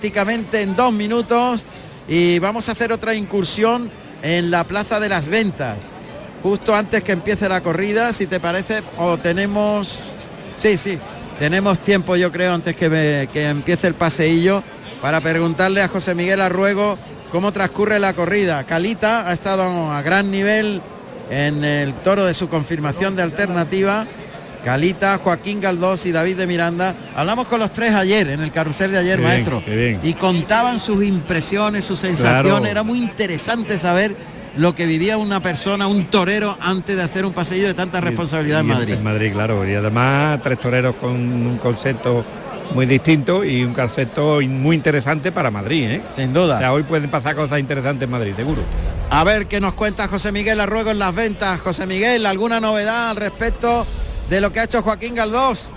prácticamente en dos minutos y vamos a hacer otra incursión en la Plaza de las Ventas, justo antes que empiece la corrida, si te parece, o tenemos... Sí, sí, tenemos tiempo yo creo antes que, que empiece el paseillo para preguntarle a José Miguel Arruego cómo transcurre la corrida. Calita ha estado a gran nivel en el toro de su confirmación de alternativa. Calita, Joaquín Galdós y David de Miranda. Hablamos con los tres ayer, en el carrusel de ayer, maestro. Y contaban sus impresiones, sus sensaciones. Era muy interesante saber lo que vivía una persona, un torero, antes de hacer un pasillo de tanta responsabilidad en Madrid. En Madrid, claro. Y además tres toreros con un concepto muy distinto y un concepto muy interesante para Madrid, ¿eh? Sin duda. O sea, hoy pueden pasar cosas interesantes en Madrid, seguro. A ver qué nos cuenta José Miguel Arruego en las ventas. José Miguel, ¿alguna novedad al respecto de lo que ha hecho Joaquín Galdós?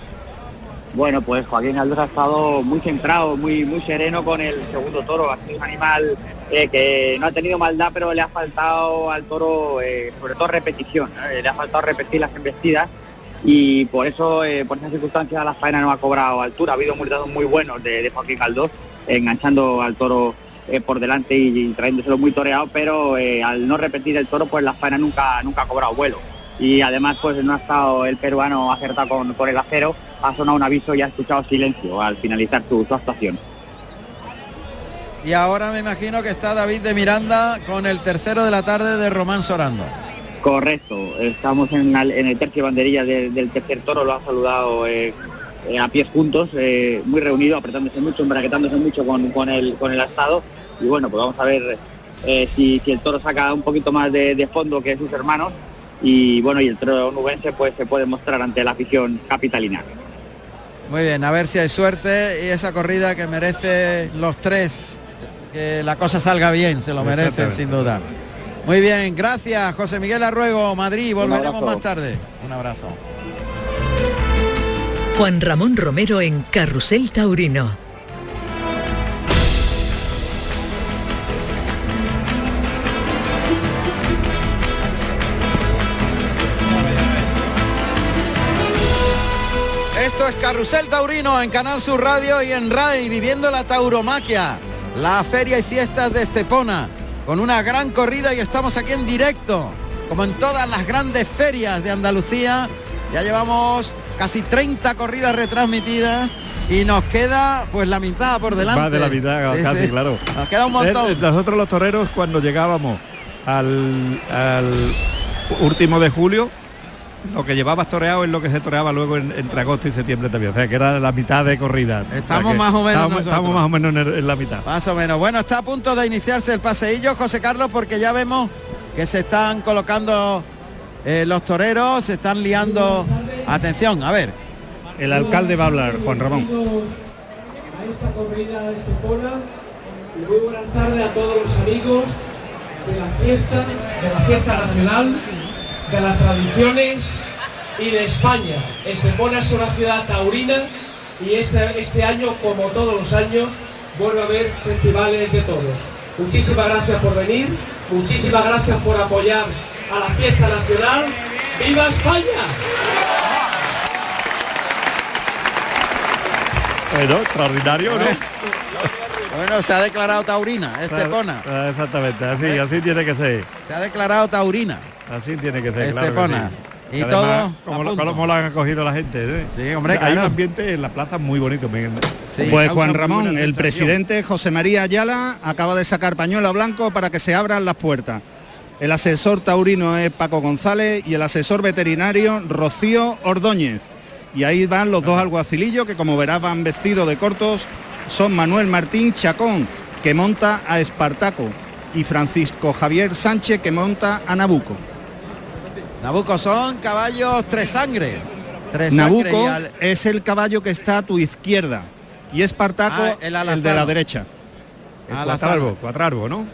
Bueno, pues Joaquín Galdós ha estado muy centrado, muy, muy sereno con el segundo toro. Ha sido un animal eh, que no ha tenido maldad, pero le ha faltado al toro, eh, sobre todo repetición. Le ha faltado repetir las embestidas y por eso, eh, por esa circunstancia, la faena no ha cobrado altura. Ha habido multados muy buenos de, Joaquín Caldós, enganchando al toro eh, por delante y, trayéndoselo muy toreado, pero eh, al no repetir el toro, pues la faena nunca, nunca ha cobrado vuelo. Y además, pues no ha estado el peruano acertado con, el acero, ha sonado un aviso y ha escuchado silencio al finalizar su, su actuación. Y ahora me imagino que está David de Miranda con el tercero de la tarde de Román Sorando. Correcto, estamos en, el tercio banderilla del tercer toro, lo ha saludado eh, eh, a pies juntos, eh, muy reunido, apretándose mucho, embraquetándose mucho con, con, el, con el astado. Y bueno, pues vamos a ver si, el toro saca un poquito más de, fondo que sus hermanos. Y bueno, y el toro nubense pues se puede mostrar ante la afición capitalina. Muy bien, a ver si hay suerte y esa corrida que merece los tres, que la cosa salga bien, se lo merecen sin duda. Muy bien, gracias José Miguel Arruego, Madrid, volveremos más tarde. Un abrazo. Juan Ramón Romero en Carrusel Taurino. Carrusel Taurino en Canal Sur Radio y en RAI, viviendo la tauromaquia, la feria y fiestas de Estepona con una gran corrida y estamos aquí en directo, como en todas las grandes ferias de Andalucía. Ya llevamos casi 30 corridas retransmitidas y nos queda pues la mitad por delante. Más de la mitad, casi, claro. Nos queda un montón. Eh, nosotros los toreros cuando llegábamos al, al último de julio, lo que llevaba toreado es lo que se toreaba luego entre agosto y septiembre también. O sea, que era la mitad de corrida. Estamos más o menos estamos, más o menos en, la mitad. Más o menos. Bueno, está a punto de iniciarse el paseillo, José Carlos, porque ya vemos que se están colocando eh, los toreros, se están liando. Atención, a ver. El alcalde va a hablar, Juan Ramón. A esta corrida y muy buenas tardes a todos los amigos de la fiesta, de la fiesta nacional de las tradiciones y de España. Estepona es una ciudad taurina y este, este año, como todos los años, vuelve a haber festivales de todos. Muchísimas gracias por venir, muchísimas gracias por apoyar a la fiesta nacional. ¡Viva España! Bueno, extraordinario, ¿no? Bueno, se ha declarado taurina, Estepona. Exactamente, así, ¿Eh? así tiene que ser. Se ha declarado taurina. Así tiene que ser, Estepona. Y todo como lo, han acogido la gente ¿eh? sí, hombre, hay un ambiente en la plaza muy bonito pues Juan Ramón el presidente José María Ayala acaba de sacar pañuelo blanco para que se abran las puertas. El asesor taurino es Paco González y el asesor veterinario Rocío Ordóñez. Y ahí van los dos alguacilillos que como verás van vestidos de cortos. Son Manuel Martín Chacón que monta a Espartaco y Francisco Javier Sánchez que monta a Nabuco. Nabucco son caballos tres sangres. Tres Nabucco es el caballo que está a tu izquierda y Espartaco ah, el, de la derecha. cuatralbo, cuatralbo, ¿no?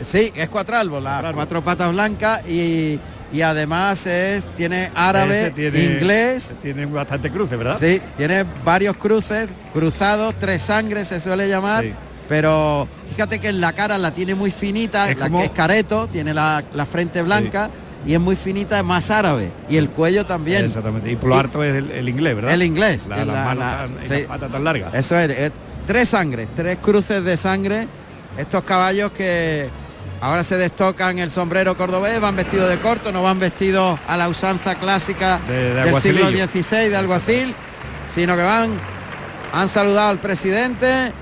Sí, es cuatralbo, las cuatro patas blancas y, además es, tiene árabe, inglés. Tiene bastante cruces, ¿verdad? Sí, tiene varios cruces, cruzados, tres sangres se suele llamar. Pero fíjate que en la cara la tiene muy finita, la que es careto, tiene la, frente blanca y es muy finita, es más árabe. Y el cuello también. Exactamente. Y por lo harto es el, inglés, ¿verdad? El inglés. La, la, tan, tan larga. Eso es, tres sangres, tres cruces de sangre. Estos caballos que ahora se destocan el sombrero cordobés, van vestidos de corto, no van vestidos a la usanza clásica del siglo XVI de alguacil, sino que van, han saludado al presidente,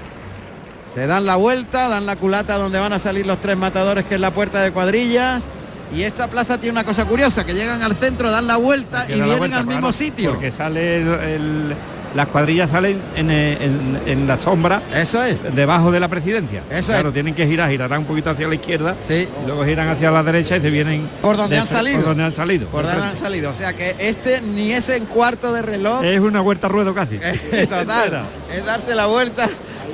se dan la vuelta, dan la culata donde van a salir los tres matadores, que es la puerta de cuadrillas. Y esta plaza tiene una cosa curiosa, que llegan al centro, dan la vuelta y vienen al mismo sitio. Porque sale el las cuadrillas salen en, la sombra. Eso es. Debajo de la presidencia. Eso claro, tienen que girar, girarán un poquito hacia la izquierda. Sí. Luego giran hacia la derecha y se vienen. Por donde han salido. Por donde han salido. Por donde han salido. O sea que este ni es en cuarto de reloj. Es una vuelta ruedo casi. Total. es darse la vuelta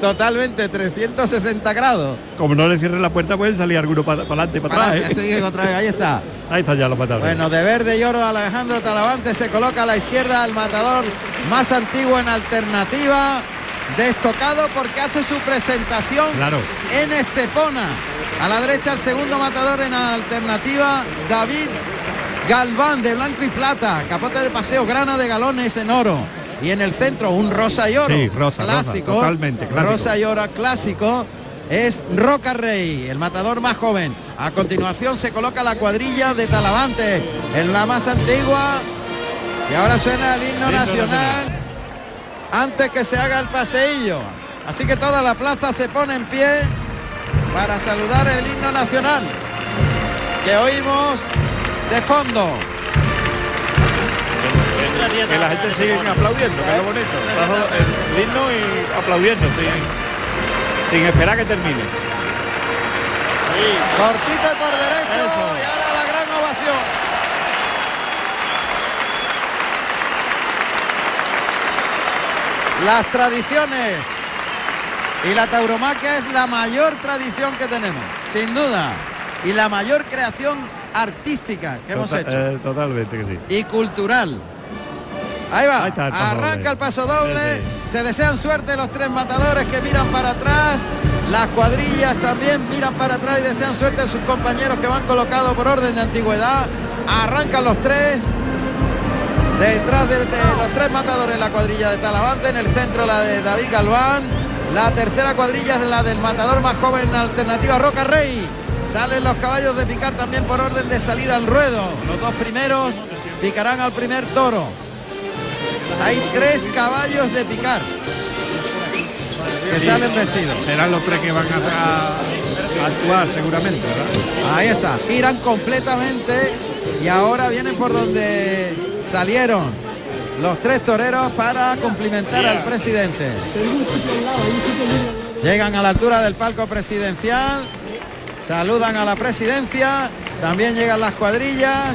totalmente 360 grados. Como no le cierren la puerta pueden salir algunos para adelante, para atrás. ¿eh? otra vez, ahí está. Ahí está ya los matadores. Bueno, de verde y oro Alejandro Talavante se coloca a la izquierda el matador más antiguo en alternativa. Destocado porque hace su presentación en Estepona. A la derecha el segundo matador en alternativa, David Galván de blanco y plata. Capote de paseo, grana de galones en oro y en el centro un rosa y oro. Rosa, clásico, totalmente rosa y oro clásico es Roca Rey, el matador más joven. A continuación se coloca la cuadrilla de Talavante en la más antigua. Y ahora suena el himno, nacional, antes que se haga el paseillo. Así que toda la plaza se pone en pie para saludar el himno nacional que oímos de fondo que la gente sigue aplaudiendo, que es lo bonito. El himno y aplaudiendo, sin, sin esperar que termine. Cortito por derecho y ahora la gran ovación. Las tradiciones y la tauromaquia es la mayor tradición que tenemos, sin duda, y la mayor creación artística que hemos hecho. Eh, totalmente que sí. Y cultural. Ahí va. Arranca el paso doble. Se desean suerte los tres matadores que miran para atrás. Las cuadrillas también miran para atrás y desean suerte a sus compañeros que van colocados por orden de antigüedad. Arrancan los tres. Detrás de, los tres matadores la cuadrilla de Talavante, en el centro la de David Galván. La tercera cuadrilla es la del matador más joven, alternativa Roca Rey. Salen los caballos de picar también por orden de salida al ruedo. Los dos primeros picarán al primer toro. Hay tres caballos de picar que salen vestidos. Serán los tres que van a, actuar seguramente, Ahí está, giran completamente y ahora vienen por donde salieron los tres toreros para cumplimentar al presidente. Llegan a la altura del palco presidencial, saludan a la presidencia, también llegan las cuadrillas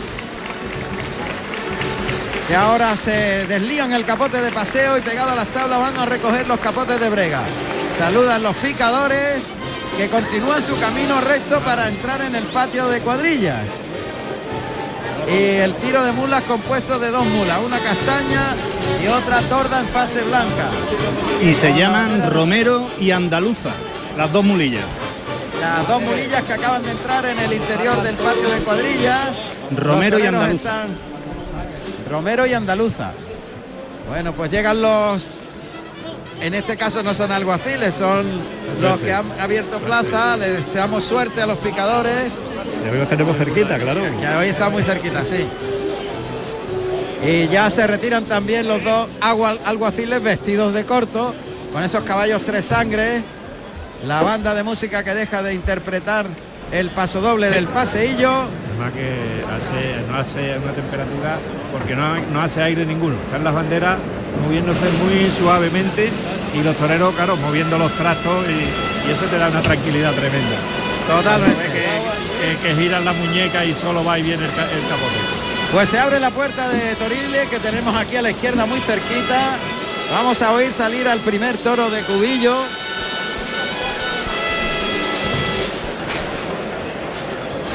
que ahora se deslían el capote de paseo y pegado a las tablas van a recoger los capotes de brega. Saludan los picadores que continúan su camino recto para entrar en el patio de cuadrillas. Y el tiro de mulas compuesto de dos mulas, una castaña y otra torda en fase blanca. Y se llaman Romero y Andaluza, las dos mulillas. Las dos mulillas que acaban de entrar en el interior del patio de cuadrillas. Romero y Andaluza. Romero y Andaluza. Bueno, pues llegan los, en este caso no son alguaciles, son los que han abierto plaza, le deseamos suerte a los picadores. hoy tenemos cerquita, claro. Que hoy está muy cerquita, sí. Y ya se retiran también los dos alguaciles vestidos de corto, con esos caballos tres sangres, la banda de música que deja de interpretar el paso doble del paseillo. Que no hace una temperatura porque no, hace aire ninguno. Están las banderas moviéndose muy suavemente y los toreros, claro, moviendo los trastos y, eso te da una tranquilidad tremenda. Totalmente. Que, giran la muñeca y solo va y viene el, capote. Pues se abre la puerta de Torile que tenemos aquí a la izquierda muy cerquita. Vamos a oír salir al primer toro de Cubillo.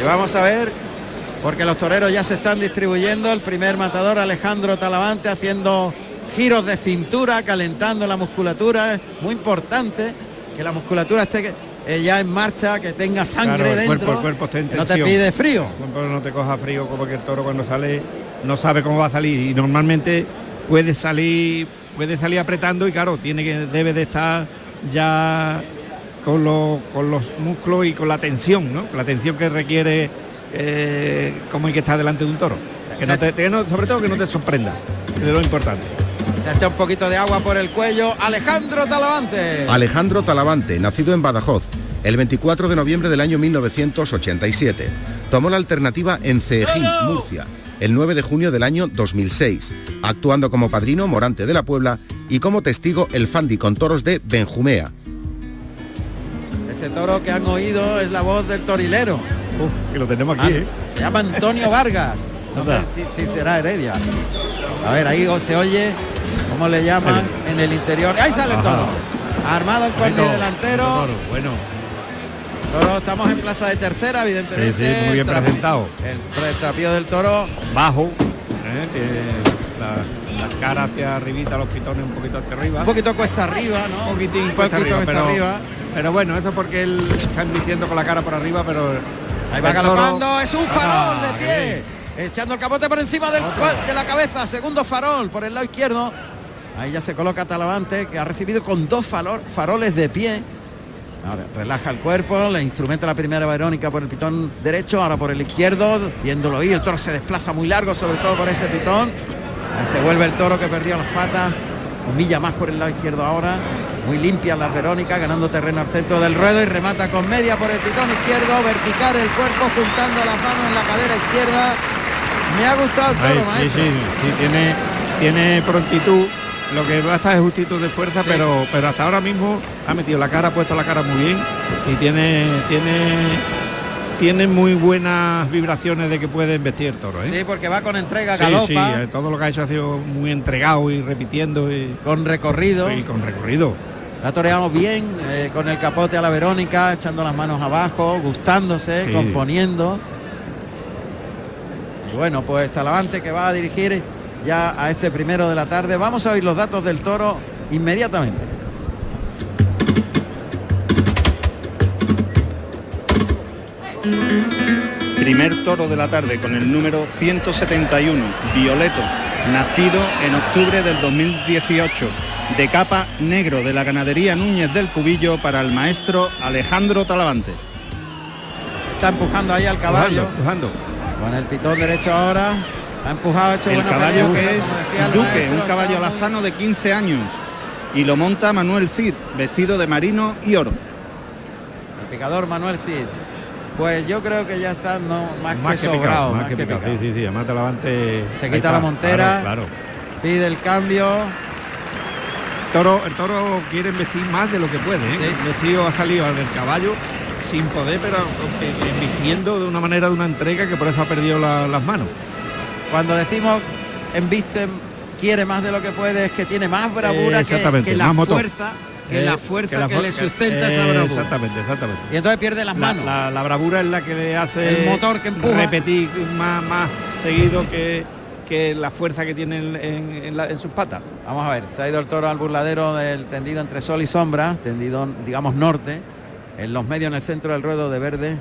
Y vamos a ver porque los toreros ya se están distribuyendo. El primer matador Alejandro Talavante haciendo giros de cintura, calentando la musculatura. Es muy importante que la musculatura esté eh, ya en marcha, que tenga sangre dentro. Cuerpo, no te pide frío. no te coja frío como que el toro cuando sale no sabe cómo va a salir y normalmente puede salir puede salir apretando y claro, tiene que debe de estar ya con, con los músculos y con la tensión, ¿no? La tensión que requiere eh, como hay que estar delante de un toro. Que no te, sobre todo que no te sorprenda, es lo importante. Se echa un poquito de agua por el cuello. Alejandro Talavante. Alejandro Talavante, nacido en Badajoz, el 24 de noviembre del año 1987. Tomó la alternativa en Ceejín, Murcia, el 9 de junio del año 2006, actuando como padrino Morante de la Puebla y como testigo el Fandi con toros de Benjumea. Ese toro que han oído es la voz del torilero. Que lo tenemos aquí, ¿eh? Se llama Antonio Vargas. No sé si, será Heredia. A ver, ahí se oye cómo le llaman en el interior. Ahí sale el toro. Armado en corte delantero. bueno. Toro, estamos en plaza de tercera, evidentemente. Sí, muy bien presentado. El trapío del toro. Bajo. ¿eh? la, cara hacia arribita, los pitones un poquito hacia arriba. Un poquito cuesta arriba, ¿no? Un poquitín cuesta, arriba, pero, arriba. Pero bueno, eso porque él está diciendo con la cara por arriba, pero... Ahí va galopando, es un farol de pie. Echando el capote por encima del, de la cabeza, segundo farol por el lado izquierdo. Ahí ya se coloca Talavante, que ha recibido con dos faroles de pie Ahora, relaja el cuerpo, le instrumenta la primera Verónica por el pitón derecho, ahora por el izquierdo, viéndolo ir, el toro se desplaza muy largo, sobre todo por ese pitón. se vuelve el toro que perdió las patas, humilla más por el lado izquierdo ahora, muy limpia las Verónica, ganando terreno al centro del ruedo y remata con media por el pitón izquierdo, vertical el cuerpo, juntando las manos en la cadera izquierda. Me ha gustado el toro, Sí, sí, sí, tiene, tiene prontitud. Lo que va a estar es justito de fuerza, pero, pero hasta ahora mismo ha metido la cara, ha puesto la cara muy bien y tiene, tiene, tiene muy buenas vibraciones de que puede investir el toro. ¿eh? Sí, porque va con entrega, galopa. Sí, eh, todo lo que ha hecho ha sido muy entregado y repitiendo. Y, con recorrido. Y con recorrido. La toreamos bien, eh, con el capote a la Verónica, echando las manos abajo, gustándose, componiendo. Y bueno, pues Talavante que va a dirigir ya a este primero de la tarde. Vamos a oír los datos del toro inmediatamente. Primer toro de la tarde con el número 171, Violeto, nacido en octubre del 2018, de capa negro de la ganadería Núñez del Cubillo para el maestro Alejandro Talavante. Está empujando ahí al caballo. empujando. Con el pitón derecho ahora. Ha empujado, hecho el caballo que es Duque, un caballo alazano de 15 años. Y lo monta Manuel Cid, vestido de marino y oro. El picador Manuel Cid. Pues yo creo que ya está no, más, que, sobrado. más, que, picado. Sí, sí, sí, además Se quita la montera. Claro, Pide el cambio. El toro, el toro quiere vestir más de lo que puede. ¿eh? El vestido ha salido del caballo sin poder, pero vistiendo de una manera de una entrega que por eso ha perdido las manos. Cuando decimos embiste quiere más de lo que puede, es que tiene más bravura que, la fuerza que la fuerza que, le sustenta esa bravura. Exactamente, exactamente. Y entonces pierde las manos. La, bravura es la que le hace el motor que empuja. repetir más, más seguido que, que la fuerza que tiene en, en, sus patas. Vamos a ver, se ha ido el toro al burladero del tendido entre sol y sombra, tendido digamos norte, en los medios en el centro del ruedo de verde.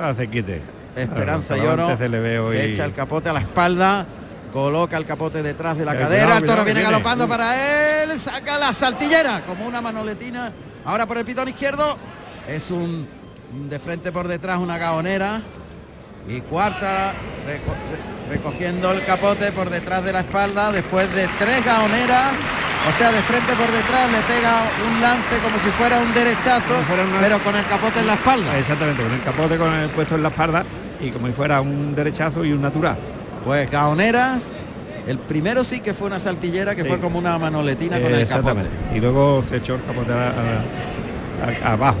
Hace quite. Esperanza y Oro. Se, echa el capote a la espalda, coloca el capote detrás de la cadera, el toro viene galopando para él, saca la saltillera como una manoletina. Ahora por el pitón izquierdo. Es un de frente por detrás una gaonera. Y cuarta recogiendo el capote por detrás de la espalda después de tres gaoneras. O sea, de frente por detrás le pega un lance como si fuera un derechazo, pero con el capote en la espalda. Exactamente, con el capote con el puesto en la espalda y como si fuera un derechazo y un natural. Pues gaoneras, el primero sí que fue una saltillera que fue como una manoletina con el capote. Y luego se echó el capote abajo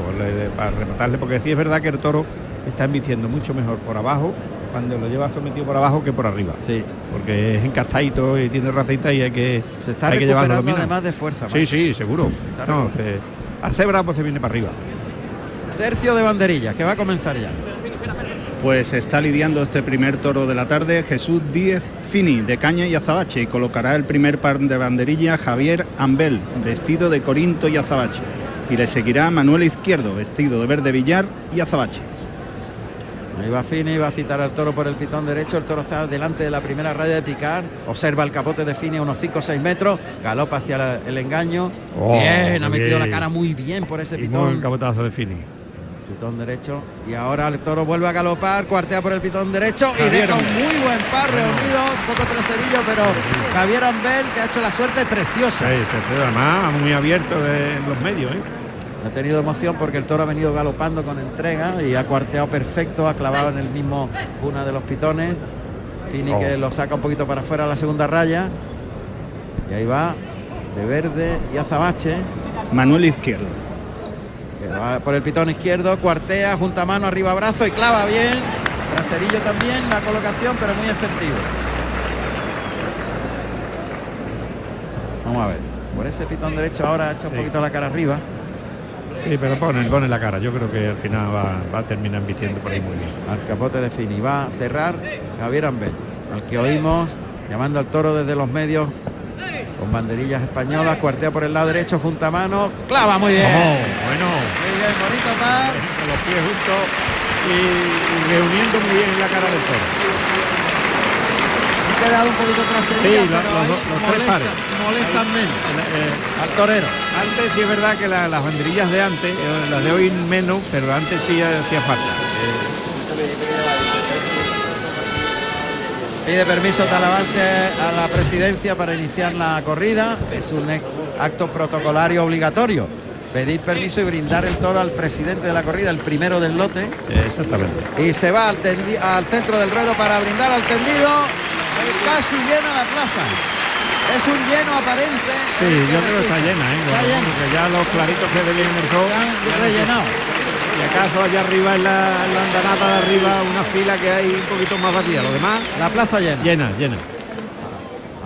para rematarle, porque sí es verdad que el toro está embistiendo mucho mejor por abajo cuando lo lleva sometido por abajo que por arriba. Sí. Porque es encastadito y tiene racita y hay que se está hay recuperando además de fuerza. Sí, sí, seguro. No, al cebra pues se viene para arriba. Tercio de banderillas que va a comenzar ya. Pues está lidiando este primer toro de la tarde Jesús Díez Fini de Caña y Azabache y colocará el primer par de banderilla Javier Ambel, vestido de Corinto y Azabache. Y le seguirá Manuel Izquierdo, vestido de verde Villar y Azabache. Ahí va Fini, va a citar al toro por el pitón derecho. El toro está delante de la primera raya de picar. Observa el capote de Fini a unos 5 o 6 metros. Galopa hacia la- el engaño. Oh, bien, ha metido la cara muy bien por ese Y pitón. buen cabotazo de Fini. Pitón derecho. Y ahora el toro vuelve a galopar, cuartea por el pitón derecho y Javier deja un muy buen par reunido, un poco traserillo, pero Javier Ambel que ha hecho la suerte preciosa. Sí, además muy abierto de los medios, ¿eh? Ha tenido emoción porque el toro ha venido galopando con entrega y ha cuarteado perfecto, ha clavado en el mismo una de los pitones. Fini que Oh. lo saca un poquito para afuera a la segunda raya. Y ahí va de verde y azabache. Manuel Izquierdo. Que va por el pitón izquierdo, cuartea, junta mano, arriba brazo y clava bien. Traserillo también, la colocación, pero muy efectivo. Vamos a ver. Por ese pitón derecho ahora echa un Sí. poquito la cara arriba. Sí, pero pone, pone la cara. Yo creo que al final va, va a terminar invirtiendo por ahí muy bien. al capote de Fini. Va a cerrar Javier Ambel, al que oímos llamando al toro desde los medios con banderillas españolas, cuartea por el lado derecho, junta mano, clava muy bien. bueno, Muy bien, bonito par. con los pies juntos y, y reuniendo muy bien la cara del toro. Ha quedado un poquito traserilla, Sí, pero los ahí los tres molesta- pares. molestan menos Eh, al torero. antes sí es verdad que la- las banderillas de antes, eh, las de hoy menos, pero antes sí hacía falta. Pide permiso Talavante a la presidencia para iniciar la corrida. Es un acto protocolario obligatorio. Pedir permiso y brindar el toro al presidente de la corrida, el primero del lote. Exactamente. Y se va al, al centro del ruedo para brindar al tendido. Casi llena la plaza. Es un lleno aparente. Sí, yo creo que está llena, ¿eh? Está llena. Ya los claritos que venían en el sol. Se han rellenado. Acaso allá arriba en la, la andanada de arriba una fila que hay un poquito más vacía, lo demás La plaza llena. llena, llena.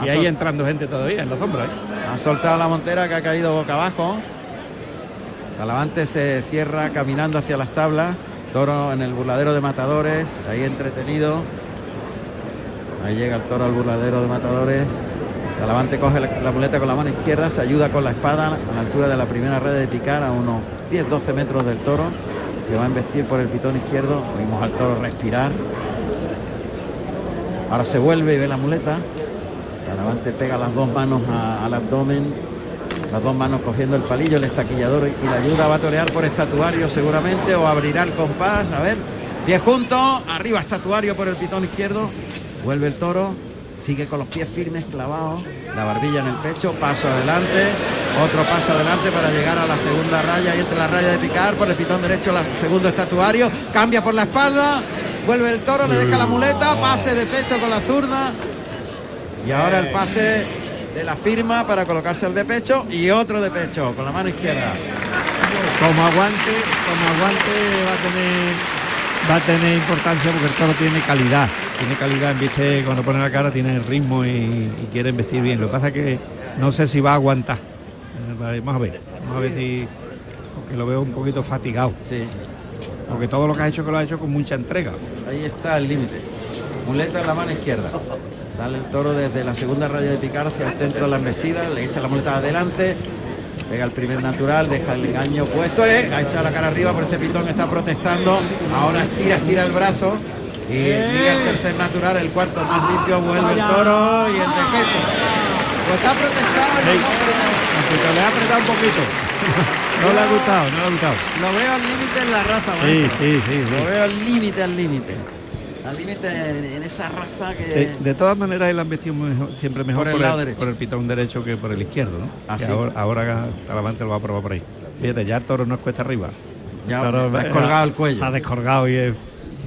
Ha Y ahí entrando gente todavía en la sombra. ¿eh? Ha soltado la montera que ha caído boca abajo. Talavante se cierra caminando hacia las tablas. Toro en el burladero de matadores, ahí entretenido. Ahí llega el toro al burladero de matadores. Talavante coge la, la muleta con la mano izquierda, se ayuda con la espada a la altura de la primera red de picar a unos 10-12 metros del toro que va a embestir por el pitón izquierdo. Oímos al toro respirar. Ahora se vuelve y ve la muleta. Talavante pega las dos manos al abdomen, las dos manos cogiendo el palillo, el estaquillador y la ayuda va a torear por estatuario seguramente o abrirá el compás, a ver. Pie juntos, arriba estatuario por el pitón izquierdo, vuelve el toro, sigue con los pies firmes clavados, la barbilla en el pecho, paso adelante, otro paso adelante para llegar a la segunda raya y entre la raya de picar por el pitón derecho, el segundo estatuario, cambia por la espalda, vuelve el toro, le deja la muleta, pase de pecho con la zurda, y ahora el pase de la firma para colocarse el de pecho y otro de pecho con la mano izquierda. Como aguante, como aguante va a tener va a tener importancia porque el toro tiene calidad. Tiene calidad en viste cuando pone la cara, tiene ritmo y, y quiere vestir bien. Lo que pasa es que no sé si va a aguantar. Eh, Vamos a ver, vamos a ver si porque lo veo un poquito fatigado. Sí, Porque todo lo que ha hecho que lo ha hecho con mucha entrega. ahí está el límite. Muleta en la mano izquierda. Sale el toro desde la segunda raya de picar hacia el centro de la embestida, le echa la muleta adelante, pega el primer natural, deja el engaño puesto, eh, ha echado la cara arriba por ese pitón, está protestando, ahora estira, estira el brazo y el tercer natural, el cuarto más limpio, vuelve el toro y el de pecho. Pues ha protestado Sí. Aunque le ha apretado un poquito. No le ha gustado, no le ha gustado. Lo veo al límite en la raza, Sí, sí, sí. sí. Lo veo al límite, al límite. Al límite en, en esa raza que... De, de todas maneras él han vestido mejor- siempre mejor Por por el el, lado derecho. por el pitón derecho que por el izquierdo, ¿no? Ah, ahora, ahora Talavante lo va a probar por ahí. Fíjate, ya el toro no es cuesta arriba. Ya ha descolgado el cuello. Ha descolgado y es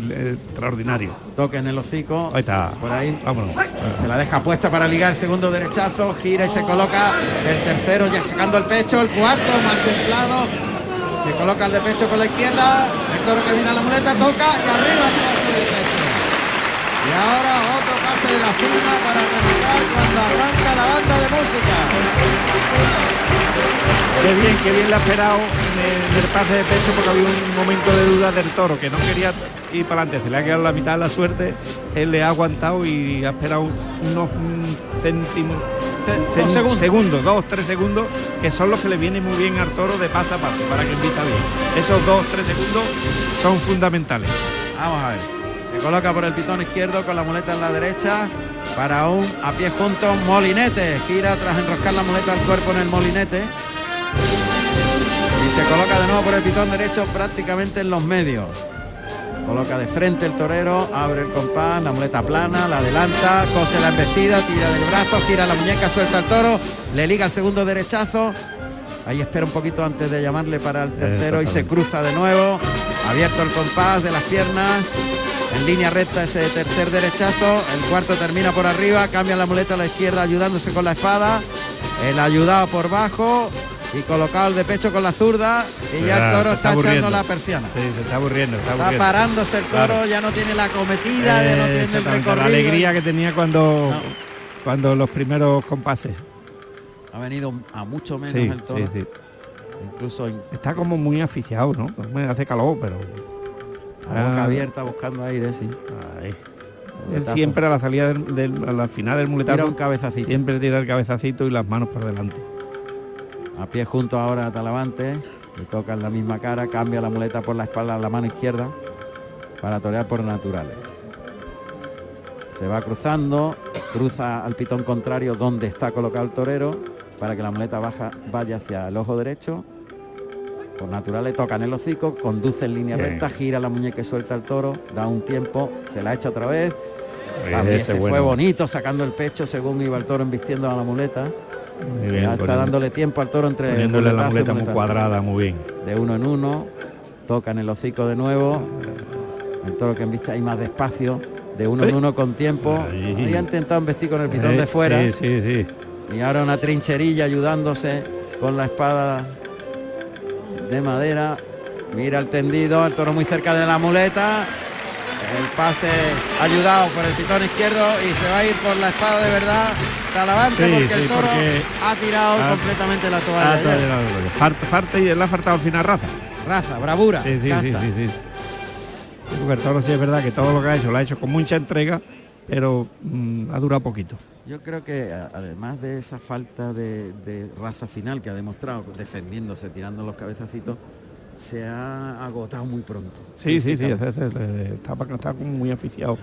extraordinario. Toque en el hocico. Ahí está. Por ahí. Vámonos. Se la deja puesta para ligar el segundo derechazo, gira y se coloca el tercero ya sacando el pecho, el cuarto más templado. Se coloca el de pecho con la izquierda, el toro que viene a la muleta toca y arriba el pase de pecho. Y ahora otro pase de la firma para rematar cuando arranca la banda de música. Qué bien, qué bien le ha esperado en el, pase de pecho porque había un momento de duda del toro que no quería ir para adelante. Se le ha quedado la mitad de la suerte. Él le ha aguantado y ha esperado unos mm, céntimos. Dos segundos. segundos, dos, tres segundos, que son los que le vienen muy bien al toro de paso a paso para que invita bien. Esos dos, tres segundos son fundamentales. Vamos a ver. Se coloca por el pitón izquierdo con la muleta en la derecha para un a pie junto molinete. Gira tras enroscar la muleta al cuerpo en el molinete. Y se coloca de nuevo por el pitón derecho prácticamente en los medios. Coloca de frente el torero, abre el compás, la muleta plana, la adelanta, cose la embestida, tira del brazo, gira la muñeca, suelta el toro, le liga el segundo derechazo. Ahí espera un poquito antes de llamarle para el tercero y se cruza de nuevo. Abierto el compás de las piernas. En línea recta ese tercer derechazo. El cuarto termina por arriba. Cambia la muleta a la izquierda ayudándose con la espada. El ayudado por bajo y colocado el de pecho con la zurda y ya el toro está, echando la persiana. Sí, se está aburriendo. Está, parándose el toro, ya no tiene la cometida, ya no tiene el recorrido. La alegría que tenía cuando, cuando los primeros compases. Ha venido a mucho menos el toro. Sí, Incluso está como muy aficiado, ¿no? Me hace calor, pero. boca abierta buscando aire, sí. Él siempre a la salida del, a la final del muletazo. un cabezacito. Siempre tira el cabezacito y las manos por delante. A pie junto ahora a Talavante, le toca en la misma cara, cambia la muleta por la espalda a la mano izquierda para torear por naturales. Se va cruzando, cruza al pitón contrario donde está colocado el torero para que la muleta baja vaya hacia el ojo derecho. Por naturales toca en el hocico, conduce en línea recta, gira la muñeca y suelta el toro, da un tiempo, se la echa otra vez. También se fue bonito sacando el pecho según iba el toro embistiendo a la muleta está dándole tiempo al toro entre poniéndole la muleta muy cuadrada, muy bien. De uno en uno, toca en el hocico de nuevo. El toro que viste ahí más despacio, de uno en uno con tiempo. ha intentado vestir con el pitón de fuera. Sí, sí, sí. Y ahora una trincherilla ayudándose con la espada de madera. Mira el tendido, el toro muy cerca de la muleta. El pase ayudado por el pitón izquierdo y se va a ir por la espada de verdad Talavante porque el toro ha tirado completamente la toalla. Falta, y le ha faltado al final raza. Raza, bravura. Sí, sí, sí, sí, Porque el toro sí es verdad que todo lo que ha hecho lo ha hecho con mucha entrega, pero mm, ha durado poquito. Yo creo que además de esa falta de, de raza final que ha demostrado defendiéndose, tirando los cabezacitos, se ha agotado muy pronto. Sí, sí, sí, está, está muy aficiado,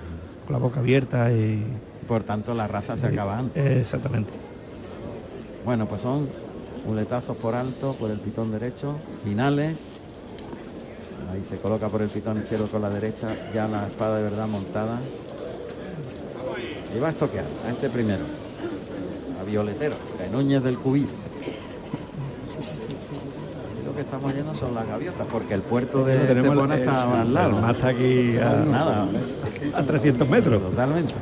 con la boca abierta y... Por tanto la raza se acaba antes. Exactamente. Bueno, pues son muletazos por alto, por el pitón derecho, finales. Ahí se coloca por el pitón izquierdo con la derecha, ya la espada de verdad montada. Y va a estoquear a este primero, a Violetero, a Núñez del Cubillo que estamos yendo son las gaviotas, porque el puerto de Estepona está al lado. Más está aquí a, nada, a 300 metros. Totalmente.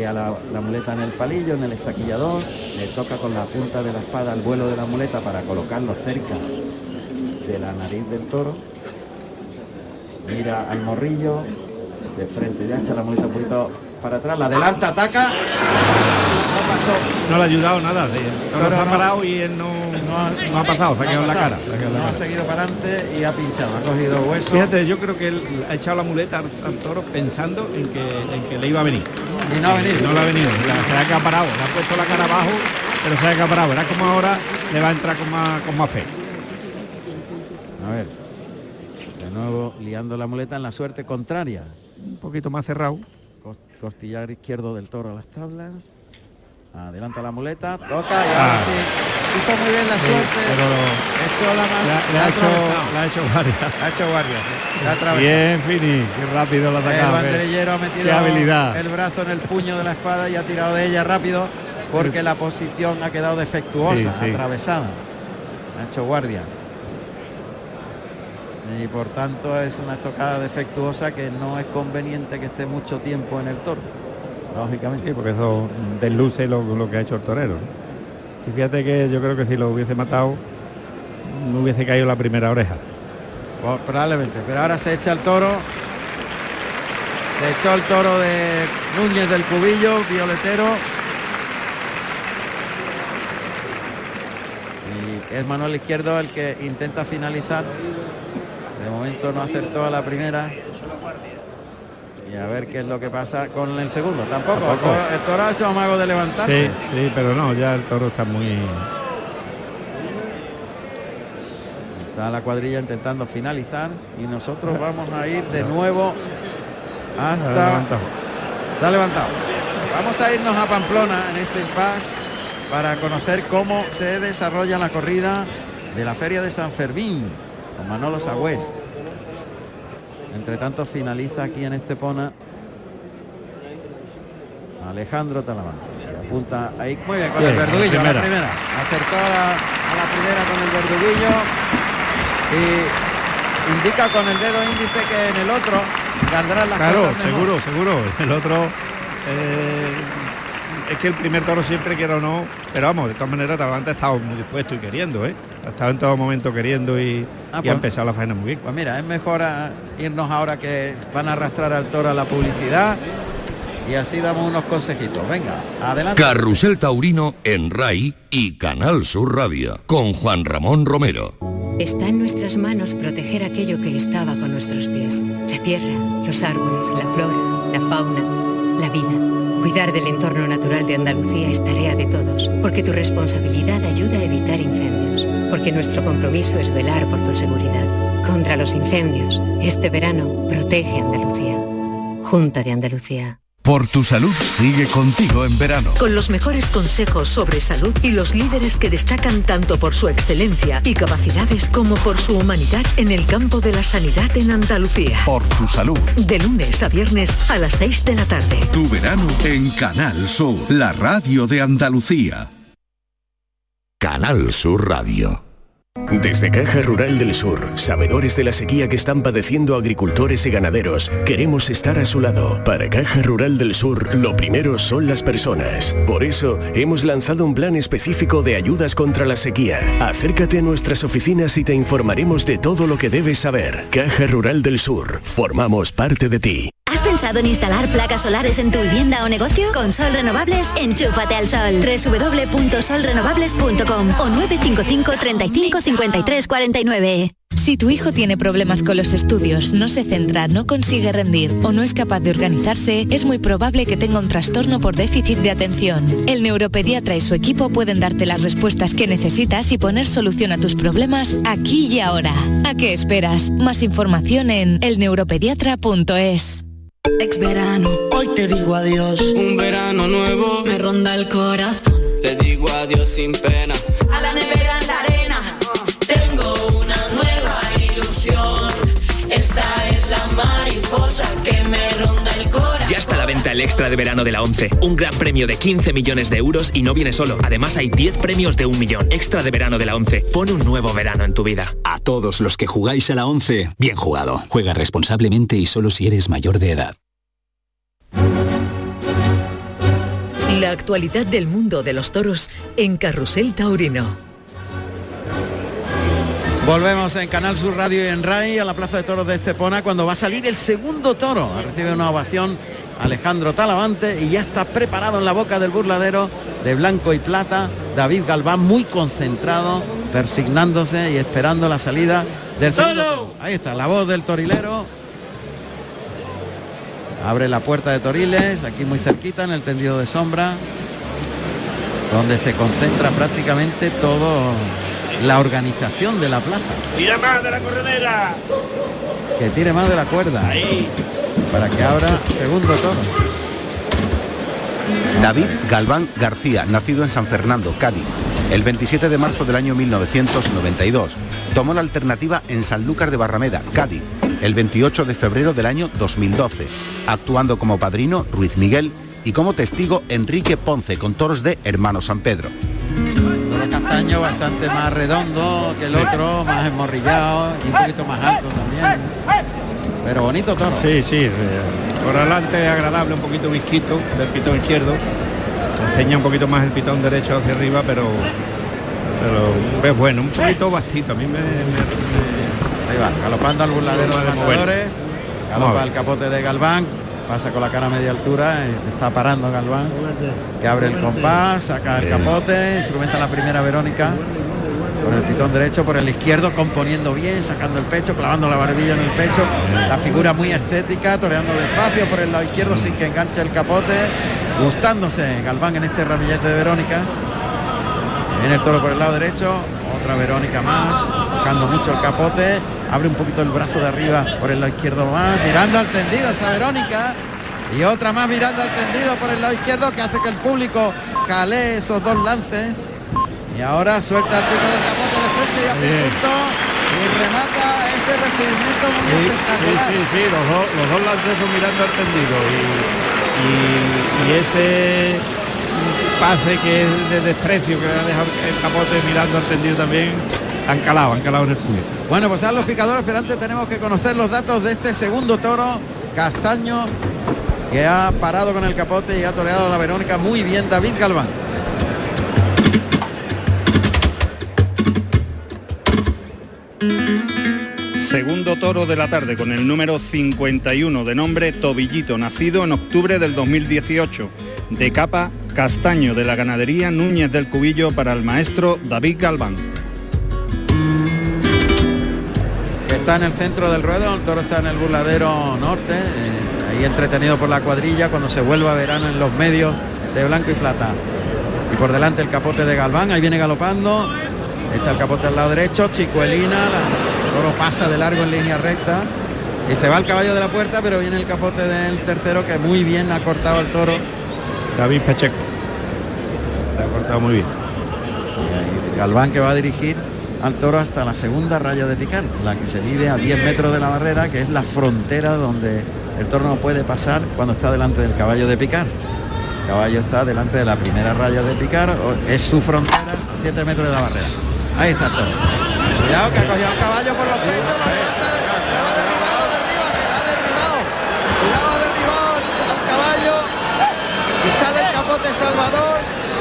La, la, muleta en el palillo, en el estaquillador, le toca con la punta de la espada el vuelo de la muleta para colocarlo cerca de la nariz del toro. Mira al morrillo, de frente, ya echa la muleta un poquito para atrás, la adelanta, ataca. No pasó. No le ha ayudado nada. no, ha parado y él no, no, ha, pasado, se ha quedado en la cara. no ha seguido para adelante y ha pinchado, ha cogido hueso. Fíjate, yo creo que él ha echado la muleta al, toro pensando en que, en que le iba a venir. Y no ha venido. No le ha venido, se ha quedado parado, le ha puesto la cara abajo, pero se ha quedado parado. Verá como ahora le va a entrar con más, con más fe. A ver. De nuevo liando la muleta en la suerte contraria. Un poquito más cerrado costillar izquierdo del toro a las tablas. Adelanta la muleta, toca y ahora ah. sí. Hizo muy bien la suerte. echó la mano. La, ha, hecho, la ha hecho guardia. Ha hecho guardia, sí. La ha Bien, Fini. Qué rápido la atacado. El banderillero ha metido el brazo en el puño de la espada y ha tirado de ella rápido porque la posición ha quedado defectuosa, atravesada. Ha hecho guardia y por tanto es una estocada defectuosa que no es conveniente que esté mucho tiempo en el toro. Lógicamente. Sí, porque eso desluce lo, lo que ha hecho el torero. Fíjate que yo creo que si lo hubiese matado, no hubiese caído la primera oreja. Pues probablemente, pero ahora se echa el toro. Se echó el toro de Núñez del Cubillo, violetero. Y es Manuel Izquierdo el que intenta finalizar de momento no acertó a la primera. Y a ver qué es lo que pasa con el segundo. Tampoco. El, toro, ha hecho amago de levantarse. Sí, sí, pero no, ya el toro está muy... Está la cuadrilla intentando finalizar y nosotros vamos a ir de nuevo hasta... Ha levantado. Vamos a irnos a Pamplona en este impasse para conocer cómo se desarrolla la corrida de la Feria de San Fermín con Manolo Sagüez. Entre tanto finaliza aquí en Estepona Alejandro Talavante. Apunta ahí muy bien con Sí, el verduguillo, la la primera. Acertó a la, a la primera con el verduguillo y indica con el dedo índice que en el otro vendrán las Claro, cosas mejor. seguro, seguro. El otro eh, es que el primer toro siempre quiera o no, pero vamos, de todas maneras Talavante ha estado muy dispuesto y queriendo, ¿eh? Ha estado en todo momento queriendo y, Ah, y pues. ha empezado la faena muy bien. Pues mira, es mejor a- irnos ahora que van a arrastrar al toro a la publicidad y así damos unos consejitos. Venga, adelante. Carrusel Taurino en RAI y Canal Sur Radio con Juan Ramón Romero. Está en nuestras manos proteger aquello que estaba con nuestros pies. La tierra, los árboles, la flora, la fauna, la vida. Cuidar del entorno natural de Andalucía es tarea de todos, porque tu responsabilidad ayuda a evitar incendios, porque nuestro compromiso es velar por tu seguridad. Contra los incendios, este verano protege Andalucía. Junta de Andalucía. Por tu salud sigue contigo en verano. Con los mejores consejos sobre salud y los líderes que destacan tanto por su excelencia y capacidades como por su humanidad en el campo de la sanidad en Andalucía. Por tu salud. De lunes a viernes a las 6 de la tarde. Tu verano en Canal Sur, la radio de Andalucía. Canal Sur Radio. Desde Caja Rural del Sur, sabedores de la sequía que están padeciendo agricultores y ganaderos, queremos estar a su lado. Para Caja Rural del Sur, lo primero son las personas. Por eso, hemos lanzado un plan específico de ayudas contra la sequía. Acércate a nuestras oficinas y te informaremos de todo lo que debes saber. Caja Rural del Sur, formamos parte de ti. ¿Has pensado en instalar placas solares en tu vivienda o negocio? Con Sol Renovables, enchúfate al sol. www.solrenovables.com o 955 35 53 49. Si tu hijo tiene problemas con los estudios, no se centra, no consigue rendir o no es capaz de organizarse, es muy probable que tenga un trastorno por déficit de atención. El neuropediatra y su equipo pueden darte las respuestas que necesitas y poner solución a tus problemas aquí y ahora. ¿A qué esperas? Más información en elneuropediatra.es. Ex verano, hoy te digo adiós. Un verano nuevo me ronda el corazón. Le digo adiós sin pena. El extra de verano de la 11. Un gran premio de 15 millones de euros y no viene solo. Además hay 10 premios de un millón. Extra de verano de la 11. Pon un nuevo verano en tu vida. A todos los que jugáis a la 11, bien jugado. Juega responsablemente y solo si eres mayor de edad. La actualidad del mundo de los toros en Carrusel Taurino. Volvemos en Canal Sur Radio y en RAI a la Plaza de Toros de Estepona cuando va a salir el segundo toro. Recibe una ovación Alejandro Talavante y ya está preparado en la boca del burladero de blanco y plata David Galván muy concentrado, persignándose y esperando la salida del segundo. Ahí está la voz del torilero. Abre la puerta de Toriles, aquí muy cerquita en el tendido de sombra, donde se concentra prácticamente todo la organización de la plaza. Tira más de la corredera. Que tire más de la cuerda. Para que abra segundo toro. David Galván García, nacido en San Fernando, Cádiz, el 27 de marzo del año 1992. Tomó la alternativa en Sanlúcar de Barrameda, Cádiz, el 28 de febrero del año 2012, actuando como padrino Ruiz Miguel y como testigo Enrique Ponce con toros de Hermano San Pedro. Toro castaño bastante más redondo que el otro, más emorrillado y un poquito más alto también. Pero bonito toro. Sí, sí. eh, Por adelante es agradable, un poquito visquito del pitón izquierdo. Enseña un poquito más el pitón derecho hacia arriba, pero, pero es bueno, un poquito bastito. A mí me, Ahí va, galopando al burladero de matadores. Galopa el capote de Galván. Pasa con la cara a media altura, eh, está parando Galván, que abre el compás, saca el capote, instrumenta la primera Verónica, por el pitón derecho, por el izquierdo, componiendo bien, sacando el pecho, clavando la barbilla en el pecho, la figura muy estética, toreando despacio por el lado izquierdo sin que enganche el capote, gustándose Galván en este ramillete de Verónica. Viene el toro por el lado derecho, otra Verónica más, buscando mucho el capote, abre un poquito el brazo de arriba por el lado izquierdo más, mirando al tendido esa Verónica. Y otra más mirando al tendido por el lado izquierdo que hace que el público jale esos dos lances. Y ahora suelta el pico del capote de frente y a y remata ese recibimiento muy Sí, espectacular. sí, sí, sí, los dos, los dos lances son mirando al tendido y, y- y ese pase que es de desprecio que le ha dejado el capote mirando al tendido también han calado, han calado en el público. Bueno, pues a los picadores, pero antes tenemos que conocer los datos de este segundo toro, Castaño, que ha parado con el capote y ha toreado a la Verónica muy bien David Galván. Segundo toro de la tarde con el número 51 de nombre Tobillito, nacido en octubre del 2018, de capa castaño de la ganadería Núñez del Cubillo para el maestro David Galván. está en el centro del ruedo, el toro está en el burladero norte, eh, ahí entretenido por la cuadrilla cuando se vuelva verano en los medios de blanco y plata. Y por delante el capote de Galván, ahí viene galopando, echa el capote al lado derecho, Chicuelina, la- el toro pasa de largo en línea recta y se va el caballo de la puerta, pero viene el capote del tercero que muy bien ha cortado al toro. David Pacheco. Ha cortado muy bien. Y ahí Galván que va a dirigir al toro hasta la segunda raya de picar, la que se vive a 10 metros de la barrera, que es la frontera donde el toro no puede pasar cuando está delante del caballo de picar. El caballo está delante de la primera raya de picar, es su frontera, a 7 metros de la barrera. Ahí está el toro. Cuidado que ha cogido al caballo por los pechos, lo levanta, lo va a derribar, lo derriba, que la ha derribado. Cuidado, ha derribado al- al caballo y sale el capote Salvador.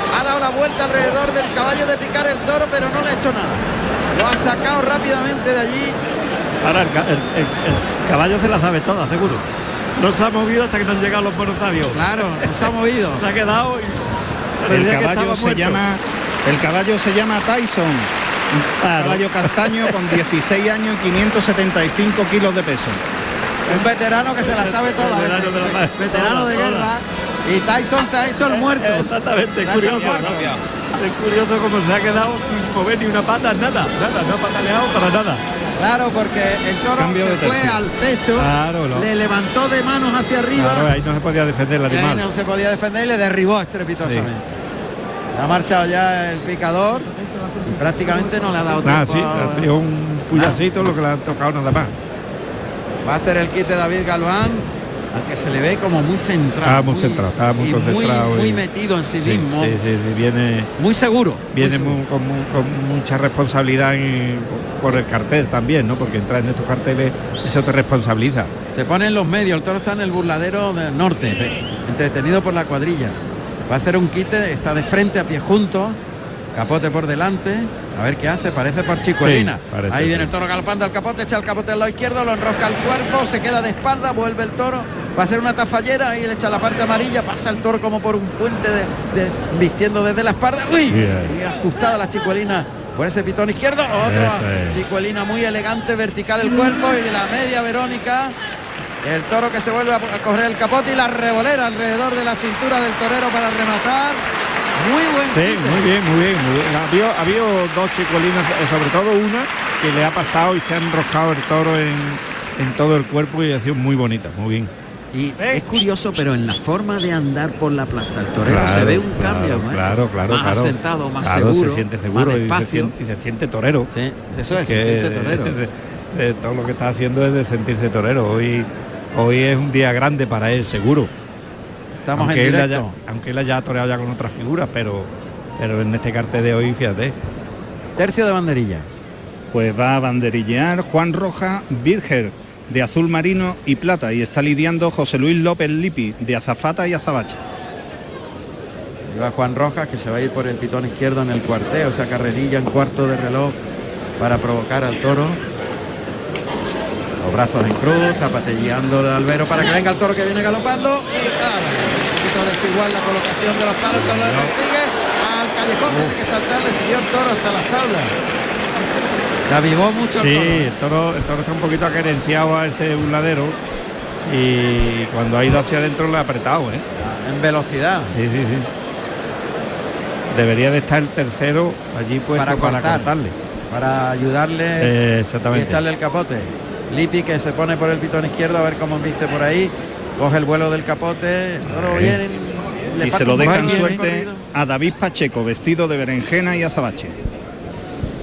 Ha dado la vuelta alrededor del caballo de picar el toro, pero no le ha hecho nada. Lo ha sacado rápidamente de allí. Ahora el, el- el- el caballo se la sabe toda, seguro. No se ha movido hasta que no han llegado los monosabios. Claro, no se ha movido. se ha quedado y El caballo se muerto. llama el caballo se llama Tyson. Claro. caballo castaño con 16 años y 575 kilos de peso. Un veterano que se la sabe toda. Veterano vete- de la- ve- veterano de toda, guerra. Y Tyson se ha hecho el muerto. Exactamente, es curioso. muerto. Es curioso cómo se ha quedado sin mover ni una pata, nada, nada, no ha pataleado para nada. Claro, porque el toro Cambio se de fue al pecho, Claro, no. le levantó de manos hacia arriba. Claro, ahí no se podía defender el y ahí animal. no se podía defender y le derribó estrepitosamente. Ha marchado ya el picador y prácticamente no le ha dado Nada, tiempo. sí, a- ha sido un puyacito lo que le han tocado nada más. Va a hacer el quite David Galván, al que se le ve como muy centrado. Estaba muy centrado, estaba muy concentrado. Muy, metido en sí, Sí, mismo. sí, sí, sí, viene, Muy seguro. viene muy seguro. muy- con, con mucha responsabilidad en- por el cartel también, ¿no? Porque entrar en estos carteles, eso te responsabiliza. Se pone en los medios, el toro está en el burladero del norte, entretenido por la cuadrilla. Va a hacer un quite, está de frente a pie juntos, capote por delante, a ver qué hace, parece por Chicuelina. Sí, parece, Ahí viene el toro galopando al capote, echa el capote al lado izquierdo, lo enrosca al cuerpo, se queda de espalda, vuelve el toro, va a ser una tafallera, ahí le echa la parte amarilla, pasa el toro como por un puente de, de- vistiendo desde la espalda. ¡Uy! Muy ajustada la Chicuelina por ese pitón izquierdo, otro es. Chicuelina muy elegante, vertical el cuerpo y de la media Verónica. El toro que se vuelve a a correr el capote y la revolera alrededor de la cintura del torero para rematar. Muy buen Sí, muy bien, muy bien. Muy bien. Había, había dos chicolinas, eh, sobre todo una, que le ha pasado y se ha enroscado el toro en, en todo el cuerpo y ha sido muy bonita, muy bien. Y es curioso, pero en la forma de andar por la plaza, el torero se ve un claro, cambio, ¿eh? Claro, claro, más claro. asentado, más Claro, seguro, se siente seguro más y se siente, y se siente torero. Sí, eso es, se Que siente torero. de- de todo lo que está haciendo es de sentirse torero. Hoy, hoy es un día grande para él, seguro. Estamos aunque en él directo. haya- aunque él haya toreado ya con otras figuras, pero, pero en este cartel de hoy, fíjate. Tercio de banderillas. Pues va a banderillear Juan Roja Virger de azul marino y plata y está lidiando José Luis López Lipi de azafata y azabache. Y va Juan Rojas que se va a ir por el pitón izquierdo en el cuarteo, esa carrerilla en cuarto de reloj para provocar al toro. Los brazos en cruz, zapatilleando al albero para que venga el toro que viene galopando. Y claro, un poquito desigual la colocación de los palos, el toro le persigue al callejón, tiene que saltarle, siguió el toro hasta las tablas. Se avivó mucho Sí, el toro. el toro, el toro está un poquito acerenciado a ese burladero y cuando ha ido hacia adentro le ha apretado, ¿eh? En velocidad. Sí, sí, sí. Debería de estar el tercero allí puesto Para para, cortar. cortarle. para ayudarle Eh, y exactamente. echarle el capote. Lipi que se pone por el pitón izquierdo a ver cómo viste por ahí. Coge el vuelo del capote. viene, le y se lo dejan suerte a David Pacheco, vestido de berenjena y azabache.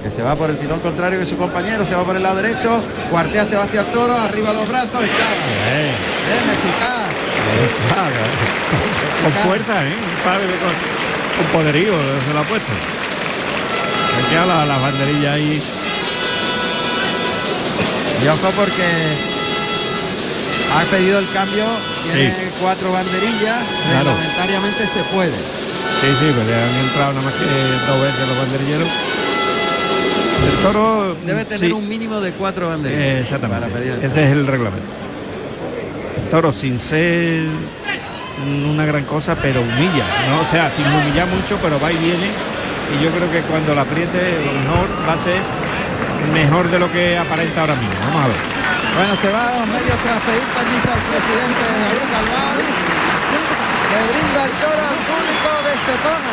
que se va por el pitón contrario que su compañero, se va por el lado derecho, cuartea se va hacia el toro, arriba los brazos y clava. Eh, Bien, eficaz. con fuerza, ¿eh? Un padre con, con poderío se lo ha puesto. Se queda la, la banderilla ahí. Y ojo porque ha pedido el cambio, tiene Sí. cuatro banderillas, Claro. reglamentariamente se puede. Sí, sí, pues le han entrado nada más que dos veces los banderilleros. El toro Debe tener sí, un mínimo de cuatro banderillas. exactamente. Para pedir el Ese es el reglamento. El toro sin ser una gran cosa, pero humilla, ¿no? O sea, sin humillar mucho, pero va y viene. Y yo creo que cuando la apriete, lo mejor va a ser mejor de lo que aparenta ahora mismo. Vamos a ver. Bueno, se va a los medios tras pedir permiso al presidente David Galván, que brinda el toro al público de Estepona.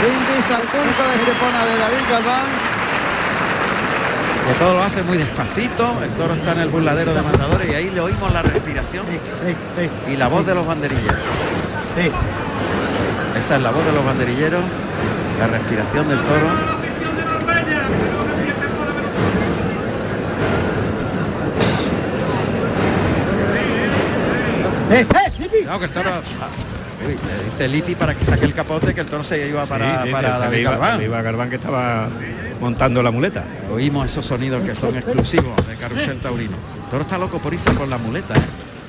Brindis al público de Estepona de David Galván, que todo lo hace muy despacito, el toro está en el burladero de matadores y ahí le oímos la respiración y la voz de los banderilleros. Esa es la voz de los banderilleros, la respiración del toro. No, que el toro. ah, uy, le dice Lipi para que saque el capote que el toro se iba para, Sí, sí, para David iba- iba Galván que estaba montando la muleta. Oímos esos sonidos que son exclusivos de Carrusel Taurino. El toro está loco por irse por la muleta, ¿eh?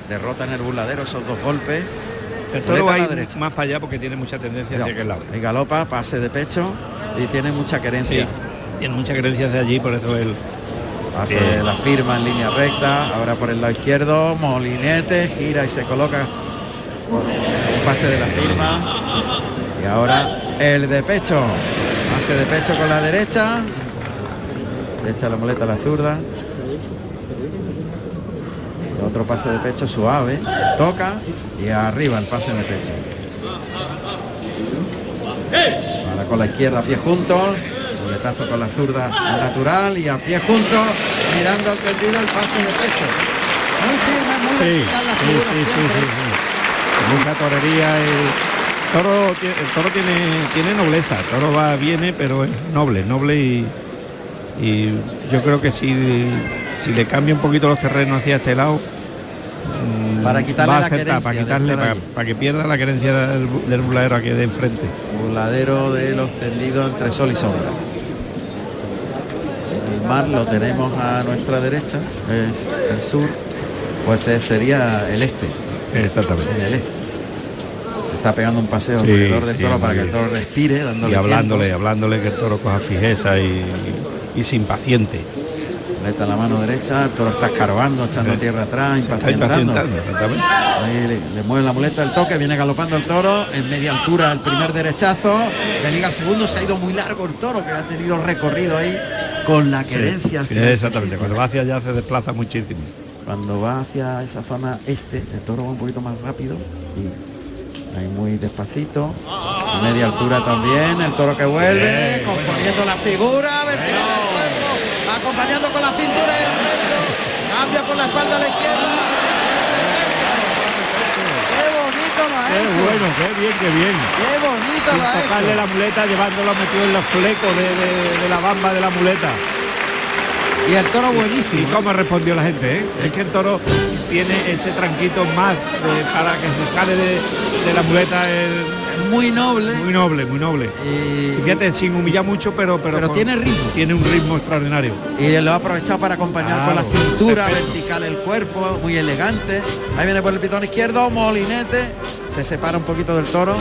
Derrota en el burladero esos dos golpes. El toro va a ir más para allá porque tiene mucha tendencia hacia aquel lado. Y galopa, pase de pecho y tiene mucha querencia. Sí, tiene mucha creencia hacia allí, por eso él Hace Bien. la firma en línea recta, ahora por el lado izquierdo, Molinete, gira y se coloca un pase de la firma. Y ahora el de pecho, pase de pecho con la derecha, echa la muleta a la zurda. Otro pase de pecho suave, toca y arriba el pase de pecho. Ahora con la izquierda, pie juntos, muletazo con la zurda natural y a pie juntos, mirando al tendido el pase de pecho. Muy firme, muy Sí, la figura sí, sí, siempre. sí, sí. Mucha torería. El toro, el toro tiene, tiene nobleza. El toro va, viene, pero es noble, noble y, y yo creo que si, si le cambia un poquito los terrenos hacia este lado, Para quitarle va a la acertar, querencia para quitarle, para, que pierda la querencia del, del buladero aquí de enfrente. Burladero de los tendidos entre sol y sombra. El mar lo tenemos a nuestra derecha, es el sur, pues sería el este. Exactamente. El este. Se está pegando un paseo Sí, alrededor del sí, toro para que el toro respire, dándole Y hablándole, tiempo. hablándole que el toro coja fijeza y, y se impaciente. La mano derecha, el toro está escarbando, echando tierra atrás, impacientando. Ahí le, le mueve la muleta el toque, viene galopando el toro en media altura el primer derechazo, le liga el segundo, se ha ido muy largo el toro que ha tenido recorrido ahí con la querencia. sí, exactamente. Cuando va hacia allá se desplaza muchísimo. Cuando va hacia esa zona este, el toro va un poquito más rápido y ahí muy despacito. A media altura también, el toro que vuelve, Bien, componiendo la figura, vertical acompañando con la cintura y el pecho, cambia por la espalda a la izquierda. Qué bonito lo ha Qué hecho. bueno, qué bien, qué bien. Qué bonito Sin lo ha tocarle hecho. la muleta, llevándolo metido en los flecos de, de- de la bamba de la muleta. Y el toro buenísimo. ¿Y cómo respondió la gente? eh? Es que el toro tiene ese tranquito más de- para que se sale de, de la muleta. el- muy noble. Muy noble, muy noble. Y, fíjate, sin humillar mucho, pero, pero, Pero con- tiene ritmo. Tiene un ritmo extraordinario. Y lo ha aprovechado para acompañar con la Claro, cintura perfecto. vertical el cuerpo, muy elegante. Ahí viene por el pitón izquierdo, Molinete, se separa un poquito del toro,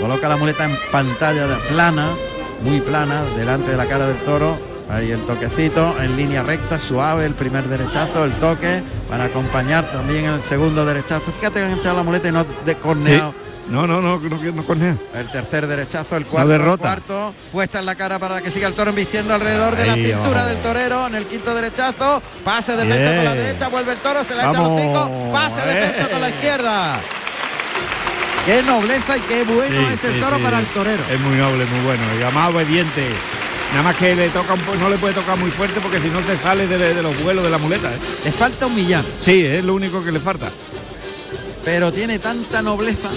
coloca la muleta en pantalla de- plana, muy plana, delante de la cara del toro. Ahí el toquecito, en línea recta, suave, el primer derechazo, el toque, para acompañar también el segundo derechazo. Fíjate que han echado la muleta y no de corneado. No, no, no, no, no, no cornea. El tercer derechazo, el cuarto, el cuarto, puesta en la cara para que siga el toro embistiendo alrededor de la cintura vamos. del torero. En el quinto derechazo, pase de pecho con la derecha, vuelve el toro, se la echa los cinco, pase de pecho con la eh. izquierda. Qué nobleza y qué bueno Sí, es el sí, toro sí. para el torero. Es muy noble, muy bueno. Y además obediente. Nada más que le toca un no le puede tocar muy fuerte porque si no se sale de, de los vuelos de la muleta. ¿eh? Le falta un millán. Sí, es lo único que le falta. Pero tiene tanta nobleza.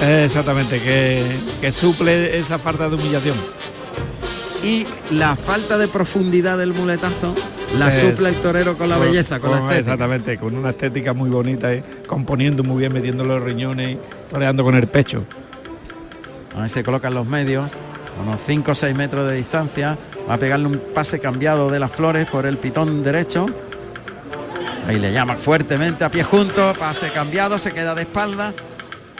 Eh, Exactamente, que, que suple esa falta de humillación. y la falta de profundidad del muletazo la Eh, suple el torero con la belleza, con la estética. Exactamente, con una estética muy bonita, y componiendo muy bien, metiendo los riñones y toreando con el pecho. Ahí se colocan los medios, unos 5 o 6 metros de distancia. Va a pegarle un pase cambiado de las flores por el pitón derecho. Ahí le llama fuertemente a pie junto, pase cambiado, se queda de espalda.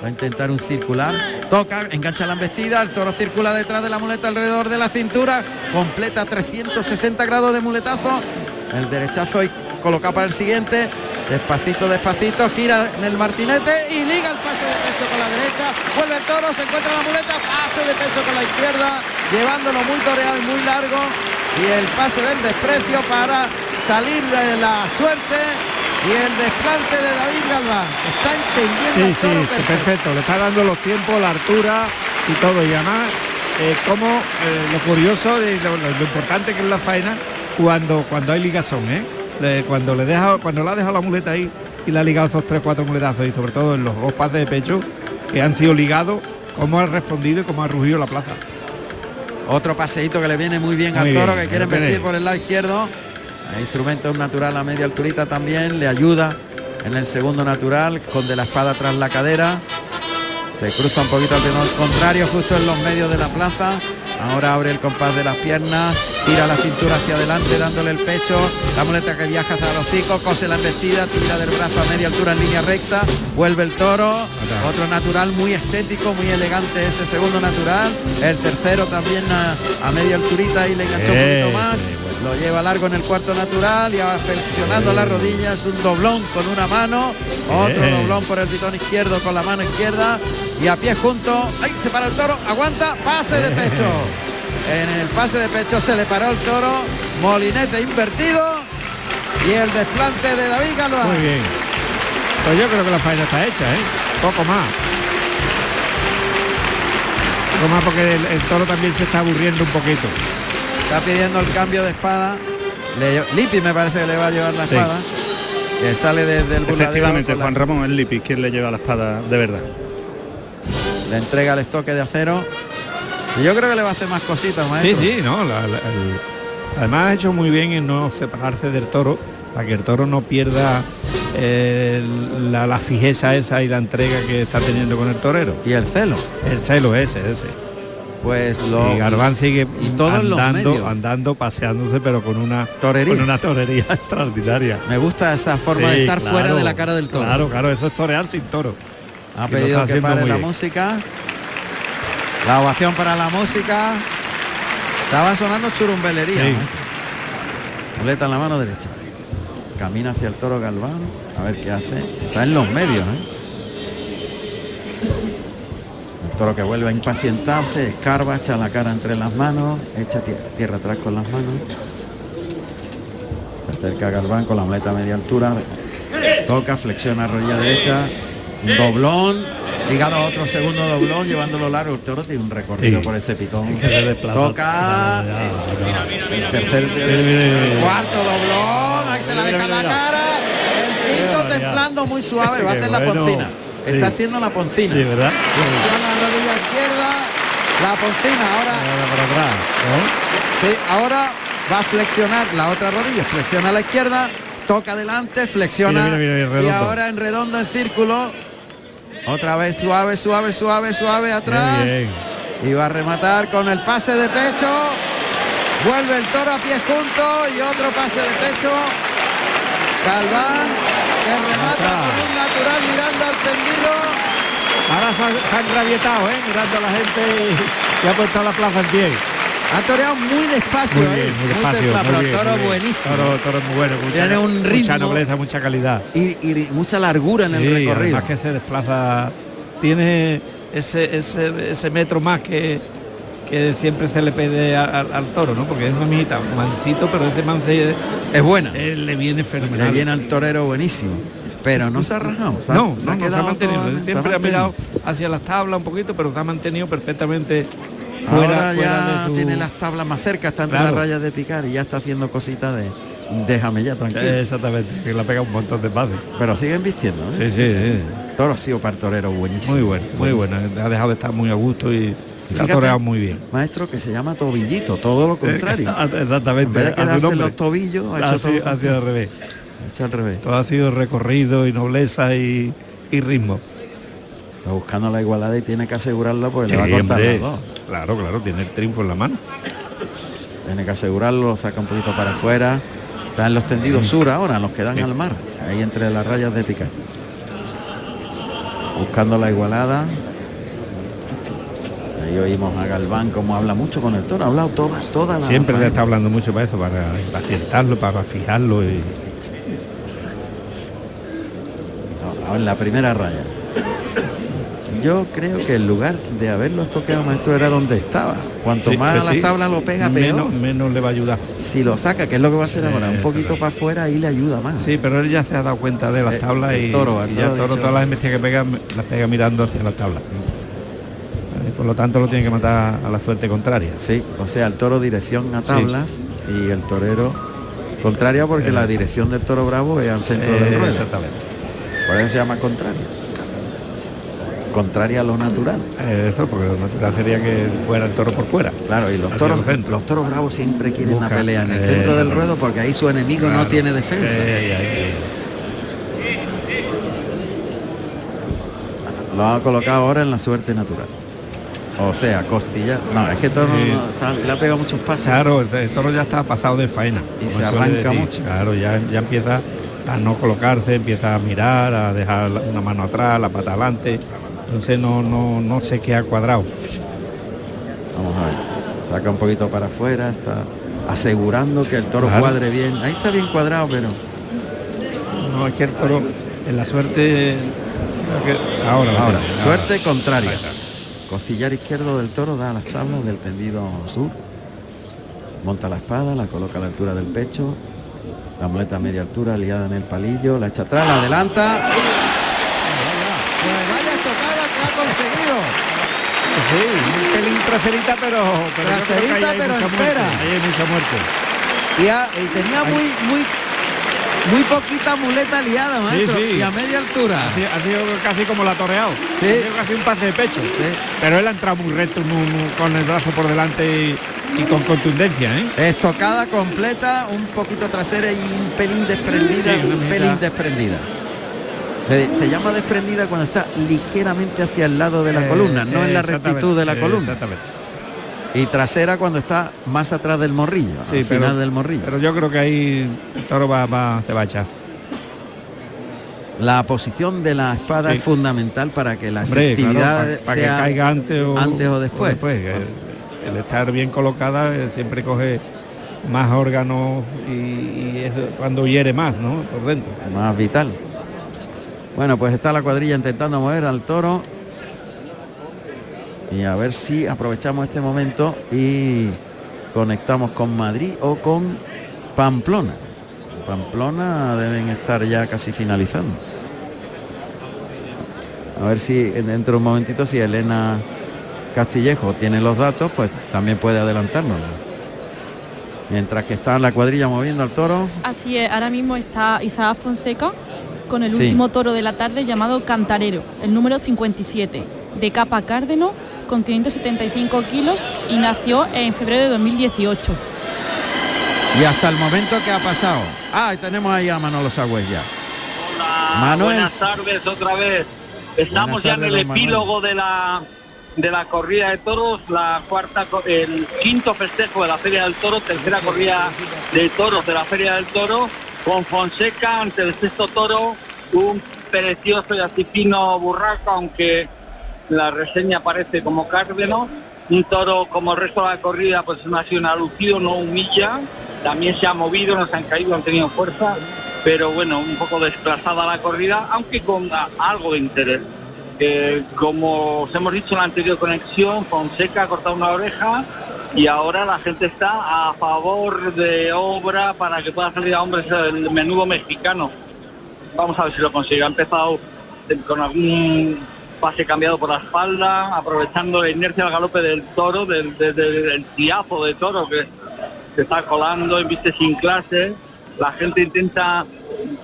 Va a intentar un circular. Toca, engancha la embestida, el toro circula detrás de la muleta alrededor de la cintura. Completa 360 grados de muletazo. El derechazo y coloca para el siguiente. Despacito, despacito, gira en el martinete y liga el pase de pecho con la derecha. Vuelve el toro, se encuentra la muleta, pase de pecho con la izquierda, llevándolo muy toreado y muy largo. Y el pase del desprecio para salir de la suerte y el desplante de David Galván. Está entendiendo Sí, el sí, toro está perfecto. perfecto. Le está dando los tiempos, la altura y todo. Y además, eh, como eh, lo curioso de lo, lo- lo importante que es la faena cuando cuando hay ligazón, ¿eh? Le- cuando le deja, cuando le ha dejado la muleta ahí y le ha ligado esos tres, cuatro muletazos y sobre todo en los dos pases de pecho que han sido ligados, cómo ha respondido y cómo ha rugido la plaza. Otro paseíto que le viene muy bien Muy al toro bien, que quiere vestir por el lado izquierdo. El instrumento natural a media alturita también le ayuda en el segundo natural, esconde la espada tras la cadera. Se cruza un poquito al contrario justo en los medios de la plaza. Ahora abre el compás de las piernas, tira la cintura hacia adelante dándole el pecho, la muleta que viaja hacia los hocico, cose la embestida, tira del brazo a media altura en línea recta, vuelve el toro, otro natural muy estético, muy elegante ese segundo natural, el tercero también a, a media alturita y le enganchó un Eh, poquito más, lo lleva largo en el cuarto natural y flexionando las rodillas, un doblón con una mano, otro Eh. doblón por el pitón izquierdo con la mano izquierda y a pie junto, ahí se para el toro, aguanta, pase de pecho. En el pase de pecho se le paró el toro, molinete invertido y el desplante de David Galván. Muy bien. Pues yo creo que la faena está hecha, ¿eh? Poco más. Poco más porque el, el toro también se está aburriendo un poquito. Está pidiendo el cambio de espada. Le- Lipi me parece que le va a llevar la Sí. espada. Que sale desde el burladero Efectivamente, con la- Juan Ramón el Lipi, quien le lleva la espada de verdad. le entrega el estoque de acero. Yo creo que le va a hacer más cositas, Sí, maestro. sí, no. la- la- el- además ha hecho muy bien en no separarse del toro, para que el toro no pierda eh, la, la fijeza esa y la entrega que está teniendo con el torero. Y el celo. El celo ese, ese. Pues lo y Garbán sigue y todos los andando, medios. andando, paseándose, pero con una Torería. con una torería extraordinaria. Me gusta esa forma de Sí, estar fuera de la cara del toro. Claro, claro, eso es torear sin toro. Ha Y pedido que pare la bien. música. La ovación para la música. Estaba sonando churumbelería. Sí. ¿no? Muleta en la mano derecha. Camina hacia el toro Galván. A ver qué hace. Está en los medios. ¿eh? El toro que vuelve a impacientarse, escarba, echa la cara entre las manos, echa tie- tierra atrás con las manos. Se acerca Galván con la muleta a media altura. Toca, flexiona rodilla derecha. Un doblón. Ligado a otro segundo doblón, llevándolo largo. El toro tiene un recorrido Sí. por ese pitón. Que. Toca. El tercer, el cuarto doblón. Ahí se la deja la cara. El quinto templando muy suave. Va a hacer la poncina. Sí. Está haciendo la poncina. Sí, ¿verdad? Flexiona la rodilla izquierda. La poncina. Ahora Ahora para atrás, ¿no? Sí, ahora va a flexionar la otra rodilla, flexiona a la izquierda, toca adelante, flexiona Mira, mira, mira, y ahora en redondo en círculo. Otra vez suave, suave, suave, suave atrás. Bien, Y va a rematar con el pase de pecho. Vuelve el toro a pie junto y otro pase de pecho. Galván que remata con un natural mirando al tendido. Ahora se han, se han rabietado, ¿eh? Mirando a la gente y, y ha puesto la plaza en pie. Ha toreado muy despacio, Muy ahí, bien, muy despacio. templado, muy pero bien, el toro buenísimo. Toro, toro muy bueno, mucha, Tiene un mucha ritmo. nobleza, mucha calidad. Y, y mucha largura en el recorrido. además que se desplaza, tiene ese, ese, ese metro más que, que siempre se le pide a- al, al toro, ¿no? Porque es una mijita, mansito, pero ese mance Es buena. él le viene fenomenal. Le viene al torero buenísimo. Pero no se ha rajado. se ha- no, se no, ha no, se ha mantenido. todo- Él se ha siempre ha mirado hacia las tablas un poquito, pero se ha mantenido perfectamente fuera, Ahora fuera ya de su... tiene las tablas más cerca, está entre Claro. las rayas de picar y ya está haciendo cositas de déjame ya tranquilo. Exactamente, que le ha pegado un montón de pases. Pero siguen vistiendo, ¿eh? Sí, sí, sí. Toro ha sido para el torero buenísimo. Muy bueno, muy Buenísimo. bueno. Ha dejado de estar muy a gusto y ha toreado muy bien. Maestro que se llama tobillito, todo lo contrario. Exactamente. En vez de a su quedarse en nombre. los tobillos, ha ha hecho sido, ha sido al revés. Ha hecho al revés. Todo ha sido recorrido y nobleza y, y ritmo. Está buscando la igualada y tiene que asegurarlo porque le va a hombre. los dos. Claro, claro, tiene el triunfo en la mano. Tiene que asegurarlo, lo saca un poquito para afuera. Está en los tendidos sur ahora, los que dan al mar, ahí entre las rayas de picar. Buscando la igualada. Ahí oímos a Galván como habla mucho con el toro, ha hablado toda, toda la Siempre le está hablando mucho para eso, para impacientarlo, para fijarlo y No, en la primera raya. Yo creo que el lugar de haberlo toqueado maestro era donde estaba. Cuanto Sí, más pues a la sí. tabla lo pega, peor. menos, menos le va a ayudar. Si lo saca, que es lo que va a hacer ahora, un poquito para afuera, ahí le ayuda más. Sí, pero él ya se ha dado cuenta de las Eh, tablas y, toro, y ya toro el toro dicho- todas las embestidas que pega las pega mirando hacia la tabla. Eh, Por lo tanto lo tiene que matar a la suerte contraria. Sí, o sea, el toro dirección a Sí. tablas y el torero contraria porque Eh. la dirección del toro bravo es al centro Eh, del ruedo. exactamente. Por eso se llama contraria. Contraria a lo natural. Eh, Eso, porque lo natural sería que fuera el toro por fuera. Claro, y los toros, los toros bravos siempre quieren una Busca, pelea en el eh, centro del ruedo porque ahí su enemigo no tiene defensa. Eh. Lo ha colocado ahora en la suerte natural. O sea, costilla. No, es que el toro Sí. no- está- le ha pegado muchos pases. Claro, el, toro ya está pasado de faena. Y se arranca mucho. Claro, ya, ya empieza a no colocarse, empieza a mirar, a dejar una mano atrás, la pata adelante. Entonces no, no, no se queda cuadrado. Vamos a ver. Saca un poquito para afuera, está asegurando que el toro Claro. cuadre bien. Ahí está bien cuadrado, pero No, es que el toro en la suerte. Ahora, ahora, ahora. suerte contraria. Costillar izquierdo del toro da a las tablas del tendido sur. Monta la espada, la coloca a la altura del pecho. La muleta a media altura, liada en el palillo, la echa atrás, la adelanta. Sí, un pelín traserita, pero. pero Traserita, pero muerte, ahí hay mucha muerte. Y, tenía muy, muy, muy poquita muleta liada, maestro. sí. Y a media altura. Ha sido, ha sido casi como la toreado. Sí. Ha sido casi un pase de pecho. Pero él ha entrado muy recto, muy- muy- con el brazo por delante y, y con contundencia, ¿eh? Estocada completa, un poquito trasera y un pelín desprendida, un mitad. pelín desprendida. Se, se llama desprendida cuando está ligeramente hacia el lado de la Eh, columna, no en la rectitud de la eh, columna. Exactamente. Y trasera cuando está más atrás del morrillo, Sí, al pero- final del morrillo. Pero yo creo que ahí el toro va, va- se va a echar. La posición de la espada Sí. es fundamental para que la Hombre, claro, efectividad para, para que sea caiga antes o, antes o después. El, estar bien colocada eh, siempre coge más órganos y, y eso cuando hiere más, ¿no? Por dentro. más vital. Bueno, pues está la cuadrilla intentando mover al toro. Y a ver si aprovechamos este momento y conectamos con Madrid o con Pamplona. Pamplona deben estar ya casi finalizando. A ver si dentro de un momentito si Elena Castillejo tiene los datos, pues también puede adelantarnos. Mientras que está la cuadrilla moviendo al toro. Así es, ahora mismo está Isaac Fonseca con el Sí. último toro de la tarde llamado Cantarero, el número 57, de capa cárdeno, con 575 kilos y nació en febrero de 2018. Y hasta el momento que ha pasado. Ah, y tenemos ahí a Manolo Sagüez ya. Manuel. Buenas tardes otra vez. Estamos ya en el Manuel. epílogo de la de la corrida de toros, la cuarta, el quinto festejo de la Feria del Toro, tercera corrida de toros de la Feria del Toro, con Fonseca ante el sexto toro, un precioso y así fino burraco, aunque la reseña parece como cárdeno, un toro como el resto de la corrida pues no ha sido lucido, no humilla, también se ha movido, no se han caído, han tenido fuerza, pero bueno, un poco desplazada la corrida, aunque con algo de interés. Eh, como os hemos dicho en la anterior conexión, Fonseca ha cortado una oreja y ahora la gente está a favor de obra para que pueda salir a hombres el menudo mexicano. Vamos a ver si lo consigue. Ha empezado con algún pase cambiado por la espalda, aprovechando la inercia del galope del toro, del, del, del- de toro que se está colando, viste sin clase. La gente intenta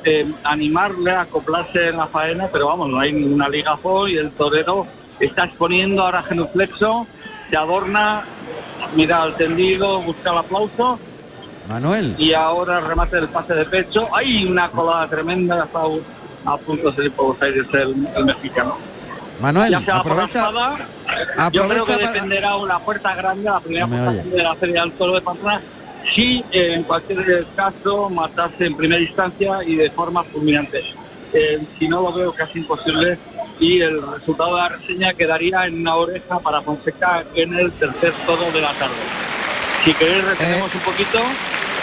eh, animarle a acoplarse en la faena, pero vamos, no hay ninguna ligazo y el torero está exponiendo ahora genuflexo, se adorna, mira al tendido, busca el aplauso Manuel. y ahora remate del pase de pecho. Hay una colada tremenda, está a punto de salir por los aires el, el mexicano. Manuel, Ya se va por la aprovecha. Yo aprovecha creo que para- dependerá una puerta grande, la primera No puerta de la Feria del Toro de Pamplona, si eh, en cualquier caso matase en primera instancia y de forma fulminante. Eh, si no lo veo casi imposible y el resultado de la reseña quedaría en una oreja para Fonseca en el tercer toro de la tarde. Si queréis retenemos un poquito.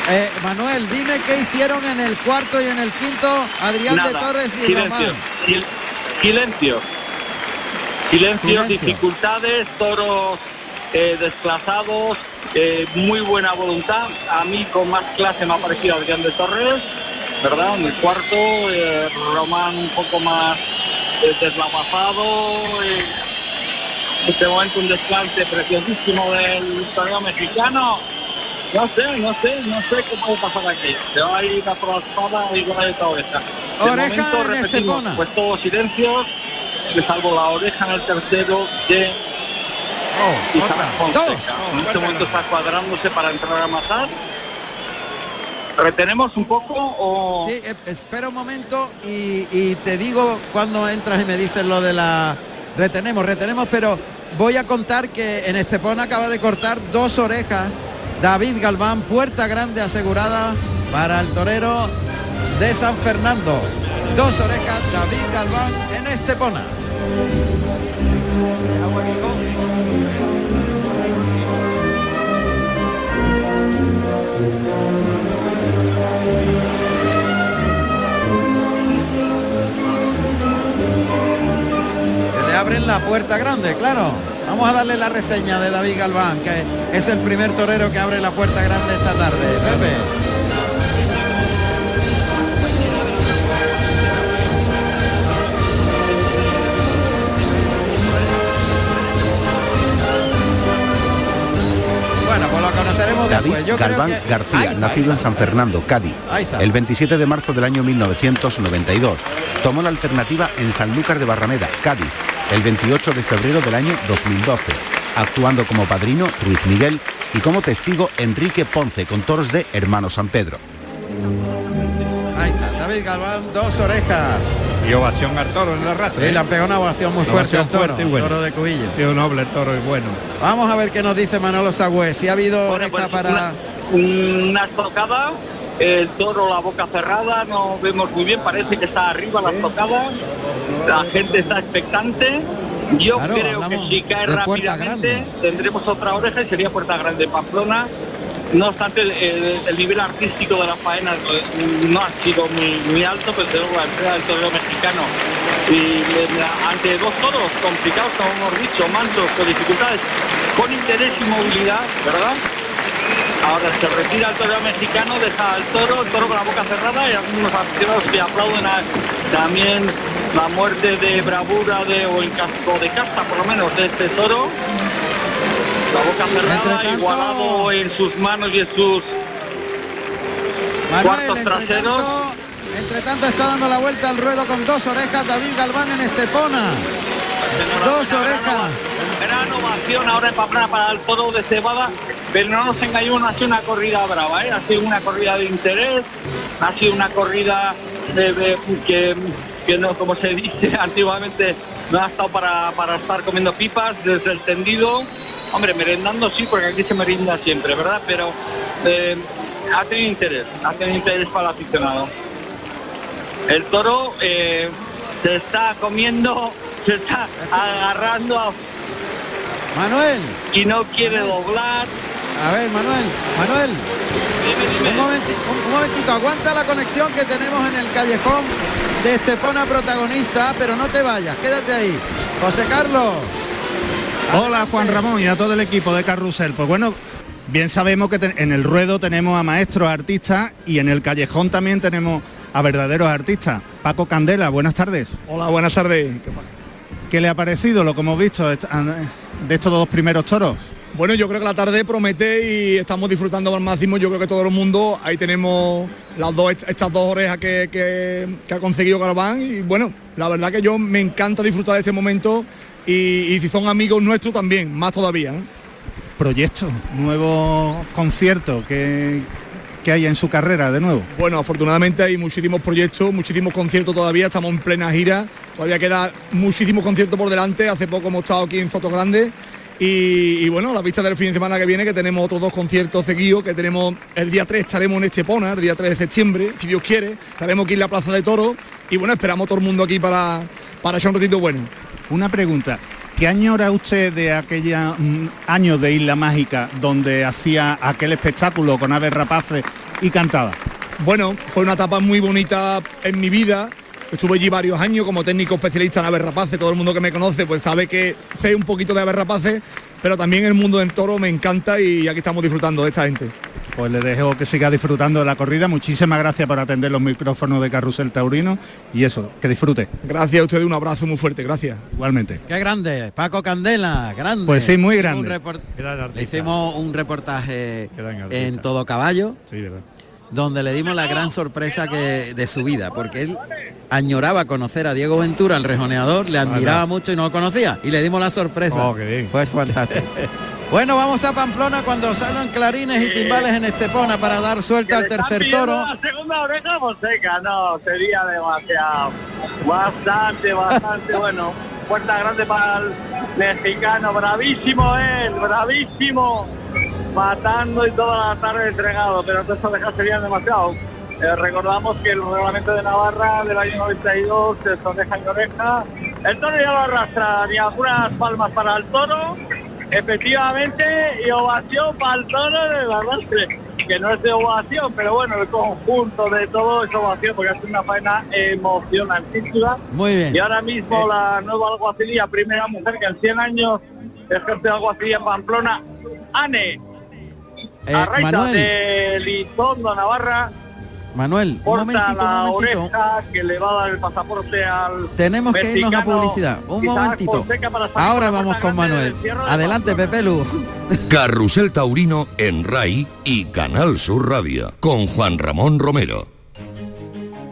Eh, Manuel, dime qué hicieron en el cuarto y en el quinto Adrián de Torres y silencio, Román. sil- silencio. Silencio, Silencio. dificultades, toros eh, desplazados, eh, muy buena voluntad. A mí con más clase me ha parecido Adrián de Torres, ¿verdad? En el cuarto, eh, Román un poco más eh, deslavazado. eh, en este momento un desplante preciosísimo del torneo mexicano. No sé, no sé, no sé qué puede pasar aquí. Se va a ir a por la espada y va a ir a oreja. De Oreja momento, en repetimos. Pues todos silencios, que salvo la oreja en el tercero de Isabel Fonseca. En este momento está cuadrándose para entrar a matar. ¿Retenemos un poco o...? Sí, eh, espera un momento y, y te digo cuando entras y me dices lo de la... Retenemos, retenemos, pero voy a contar que en Estepona acaba de cortar dos orejas. David Galván, puerta grande asegurada para el torero de San Fernando. Dos orejas, David Galván en Estepona. Abren la puerta grande, claro. Vamos a darle la reseña de David Galván, que es el primer torero que abre la puerta grande esta tarde. Pepe. Bueno, pues lo conoceremos David Galván que... García, nacido en San Fernando, Cádiz, el 27 de marzo del año 1992. Tomó la alternativa en Sanlúcar de Barrameda, Cádiz, el 28 de febrero del año 2012, actuando como padrino Ruiz Miguel y como testigo Enrique Ponce con toros de Hermano San Pedro. Ahí está, David Galván, dos orejas. Y ovación al toro en la raza. Sí, le han pegado una ovación muy fuerte al toro, fuerte y toro de cubillo. Tío noble el toro y bueno. Vamos a ver qué nos dice Manolo Sagüez. Si ha habido oreja pues, para... Una estocada, el toro la boca cerrada, no vemos muy bien, parece que está arriba la estocada, la gente está expectante. Yo Claro, creo que si cae rápidamente tendremos otra oreja y sería Puerta Grande Pamplona. No obstante, el, el- el nivel artístico de la faena eh, no ha sido muy, muy alto, pero tenemos la entrada del torero mexicano. Y ante dos toros complicados, como hemos dicho, mansos, con dificultades, con interés y movilidad, ¿verdad? Ahora se retira el torero mexicano, deja al toro, el toro con la boca cerrada y algunos aficionados que aplauden a- también la muerte de bravura de, o, en casco de casta por lo menos de este toro. La boca cerrada, igualado en sus manos y en sus Manuel, cuartos entre traseros. tanto, entre tanto está dando la vuelta al ruedo con dos orejas David Galván en Estepona. Dos orejas. Gran ovación ahora Pamplona para el toro de cebada, pero no nos engañemos, no ha sido una corrida brava, ¿eh? ha sido una corrida de interés, ha sido una corrida de- de- que, que no, como se dice antiguamente, no ha estado para, para estar comiendo pipas desde el tendido. Hombre, merendando sí, porque aquí se merinda siempre, ¿verdad? Pero eh, ha tenido interés, ha tenido interés para el aficionado. El toro eh, se está comiendo, se está agarrando a Manuel. y no quiere doblar. A ver, Manuel, Manuel. Un, momenti- un- un momentito, aguanta la conexión que tenemos en el callejón de Estepona protagonista, pero no te vayas, quédate ahí. José Carlos. Hola Juan Ramón y a todo el equipo de Carrusel. Pues bueno, bien sabemos que en el ruedo tenemos a maestros artistas y en el callejón también tenemos a verdaderos artistas. Paco Candela, buenas tardes. Hola, buenas tardes. ¿Qué le ha parecido lo que hemos visto de estos dos primeros toros? Bueno, yo creo que la tarde promete y estamos disfrutando al máximo. Yo creo que todo el mundo, ahí tenemos las dos, estas dos orejas que, ha conseguido Galván y bueno, la verdad que yo me encanta disfrutar de este momento y, si son amigos nuestros también, más todavía. Proyecto, nuevo concierto que, que hay en su carrera de nuevo? Bueno, afortunadamente hay muchísimos proyectos, muchísimos conciertos todavía, estamos en plena gira, todavía queda muchísimos conciertos por delante, hace poco hemos estado aquí en Soto Grande y, bueno, la vista del fin de semana que viene, que tenemos otros dos conciertos seguidos, que tenemos el día 3 estaremos en Estepona, el día 3 de septiembre, si Dios quiere, estaremos aquí en la Plaza de Toro y bueno, esperamos todo el mundo aquí para, para echar un ratito bueno. Una pregunta, ¿qué añora usted de aquella mm, años de Isla Mágica donde hacía aquel espectáculo con aves rapaces y cantaba? Bueno, fue una etapa muy bonita en mi vida Estuve allí varios años como técnico especialista en aves rapaces. Todo el mundo que me conoce pues sabe que sé un poquito de aves rapaces, pero también el mundo del toro me encanta y aquí estamos disfrutando de esta gente. Pues le dejo que siga disfrutando de la corrida. Muchísimas gracias por atender los micrófonos de Carrusel Taurino y eso, que disfrute. Gracias a ustedes, un abrazo muy fuerte, gracias. Igualmente. Qué grande, Paco Candela, grande. Pues sí, muy grande. le hicimos un reportaje en todo caballo. Sí, verdad donde le dimos la gran sorpresa que, de su vida, porque él añoraba conocer a Diego Ventura, el rejoneador, le admiraba mucho y no lo conocía, y le dimos la sorpresa. Oh, pues fantástico. bueno, vamos a Pamplona cuando salen clarines y timbales en Estepona para dar suelta al tercer toro. La segunda oreja seca, no, sería demasiado. Bastante, bastante bueno. Puerta grande para el mexicano, bravísimo él, bravísimo matando y toda la tarde entregado, pero estas orejas serían demasiado. Eh, recordamos que el reglamento de Navarra del año 92 es oreja y oreja. El toro ya lo arrastra, ni algunas palmas para el toro, efectivamente, y ovación para el toro del arrastre, que no es de ovación, pero bueno, el conjunto de todo es ovación, porque es una faena emocionantísima. Muy bien. Y ahora mismo Eh. la nueva alguacilía, primera mujer que en 100 años ejerce alguacilía en Pamplona, Ane Eh, Arraita Manuel, de Lizondo, Navarra, Manuel, un momentito, la un momentito. oreja que le va a dar el pasaporte al Tenemos que irnos a publicidad. Un momentito. Ahora vamos con Manuel. Adelante, Pepe Lu. Carrusel Taurino en RAI y Canal Sur Radio con Juan Ramón Romero.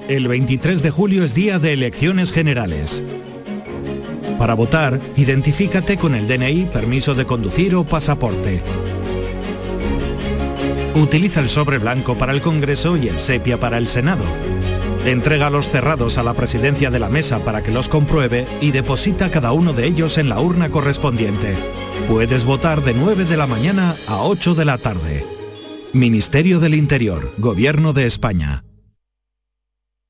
El 23 de julio es día de elecciones generales. Para votar, identifícate con el DNI, permiso de conducir o pasaporte. Utiliza el sobre blanco para el Congreso y el sepia para el Senado. Entrega los cerrados a la presidencia de la mesa para que los compruebe y deposita cada uno de ellos en la urna correspondiente. Puedes votar de 9 de la mañana a 8 de la tarde. Ministerio del Interior, Gobierno de España.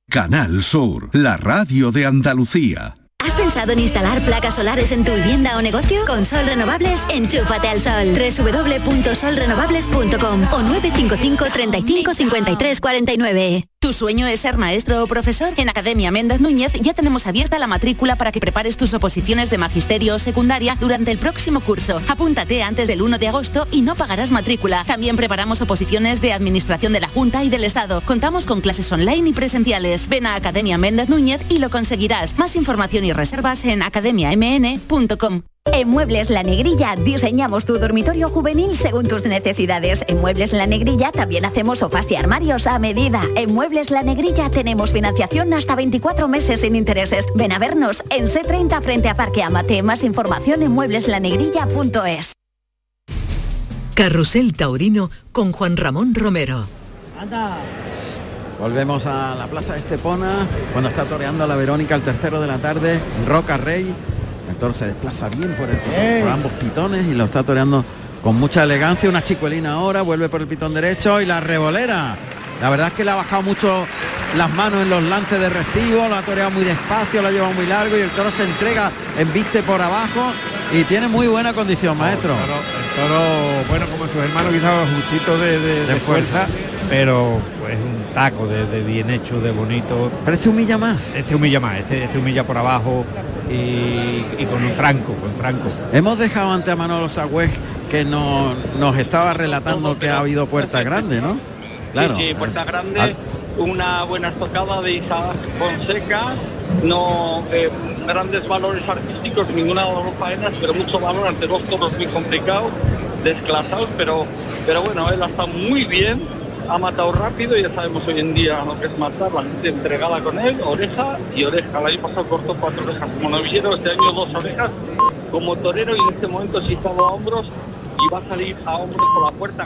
Canal Sur, la radio de Andalucía. ¿Has pensado en instalar placas solares en tu vivienda o negocio? Con Sol Renovables, enchúfate al sol. www.solrenovables.com o 955 35 53 49. ¿Tu sueño es ser maestro o profesor? En Academia Méndez Núñez ya tenemos abierta la matrícula para que prepares tus oposiciones de magisterio o secundaria durante el próximo curso. Apúntate antes del 1 de agosto y no pagarás matrícula. También preparamos oposiciones de Administración de la Junta y del Estado. Contamos con clases online y presenciales. Ven a Academia Méndez Núñez y lo conseguirás. Más información y reservas en academiamn.com. En Muebles La Negrilla diseñamos tu dormitorio juvenil según tus necesidades. En Muebles La Negrilla también hacemos sofás y armarios a medida. En Muebles La Negrilla tenemos financiación hasta 24 meses sin intereses. Ven a vernos en C30 frente a Parque Amate. Más información en muebleslanegrilla.es. Carrusel Taurino con Juan Ramón Romero. Volvemos a la plaza de Estepona, cuando está toreando la Verónica al tercero de la tarde, Roca Rey. El toro se desplaza bien por, el, por ambos pitones y lo está toreando con mucha elegancia. Una chicuelina ahora, vuelve por el pitón derecho y la revolera. La verdad es que le ha bajado mucho las manos en los lances de recibo, lo ha toreado muy despacio, lo ha llevado muy largo y el toro se entrega, embiste por abajo y tiene muy buena condición, maestro. El toro, bueno, como sus hermanos quizás justito de, de- de fuerza, pero pues un taco de, de bien hecho, de bonito. Pero este humilla más. Este humilla más, este, este humilla por abajo y, y con un tranco, con tranco. Hemos dejado ante a Manolo Sagüez que no- nos estaba relatando que ha habido puertas grandes, ¿no? Claro. Sí, sí, puerta grande. Al- una buena estocada de Isaac Fonseca, no eh, grandes valores artísticos, ninguna de las dos faenas, pero mucho valor ante dos toros muy complicados, desclasados, pero, pero bueno, él ha estado muy bien, ha matado rápido, ya sabemos hoy en día lo que es matar, la gente entregada con él, oreja y oreja. El año pasado cortó cuatro orejas como novillero, este año dos orejas como torero y en este momento sí estaba a hombros y va a salir a hombros por la puerta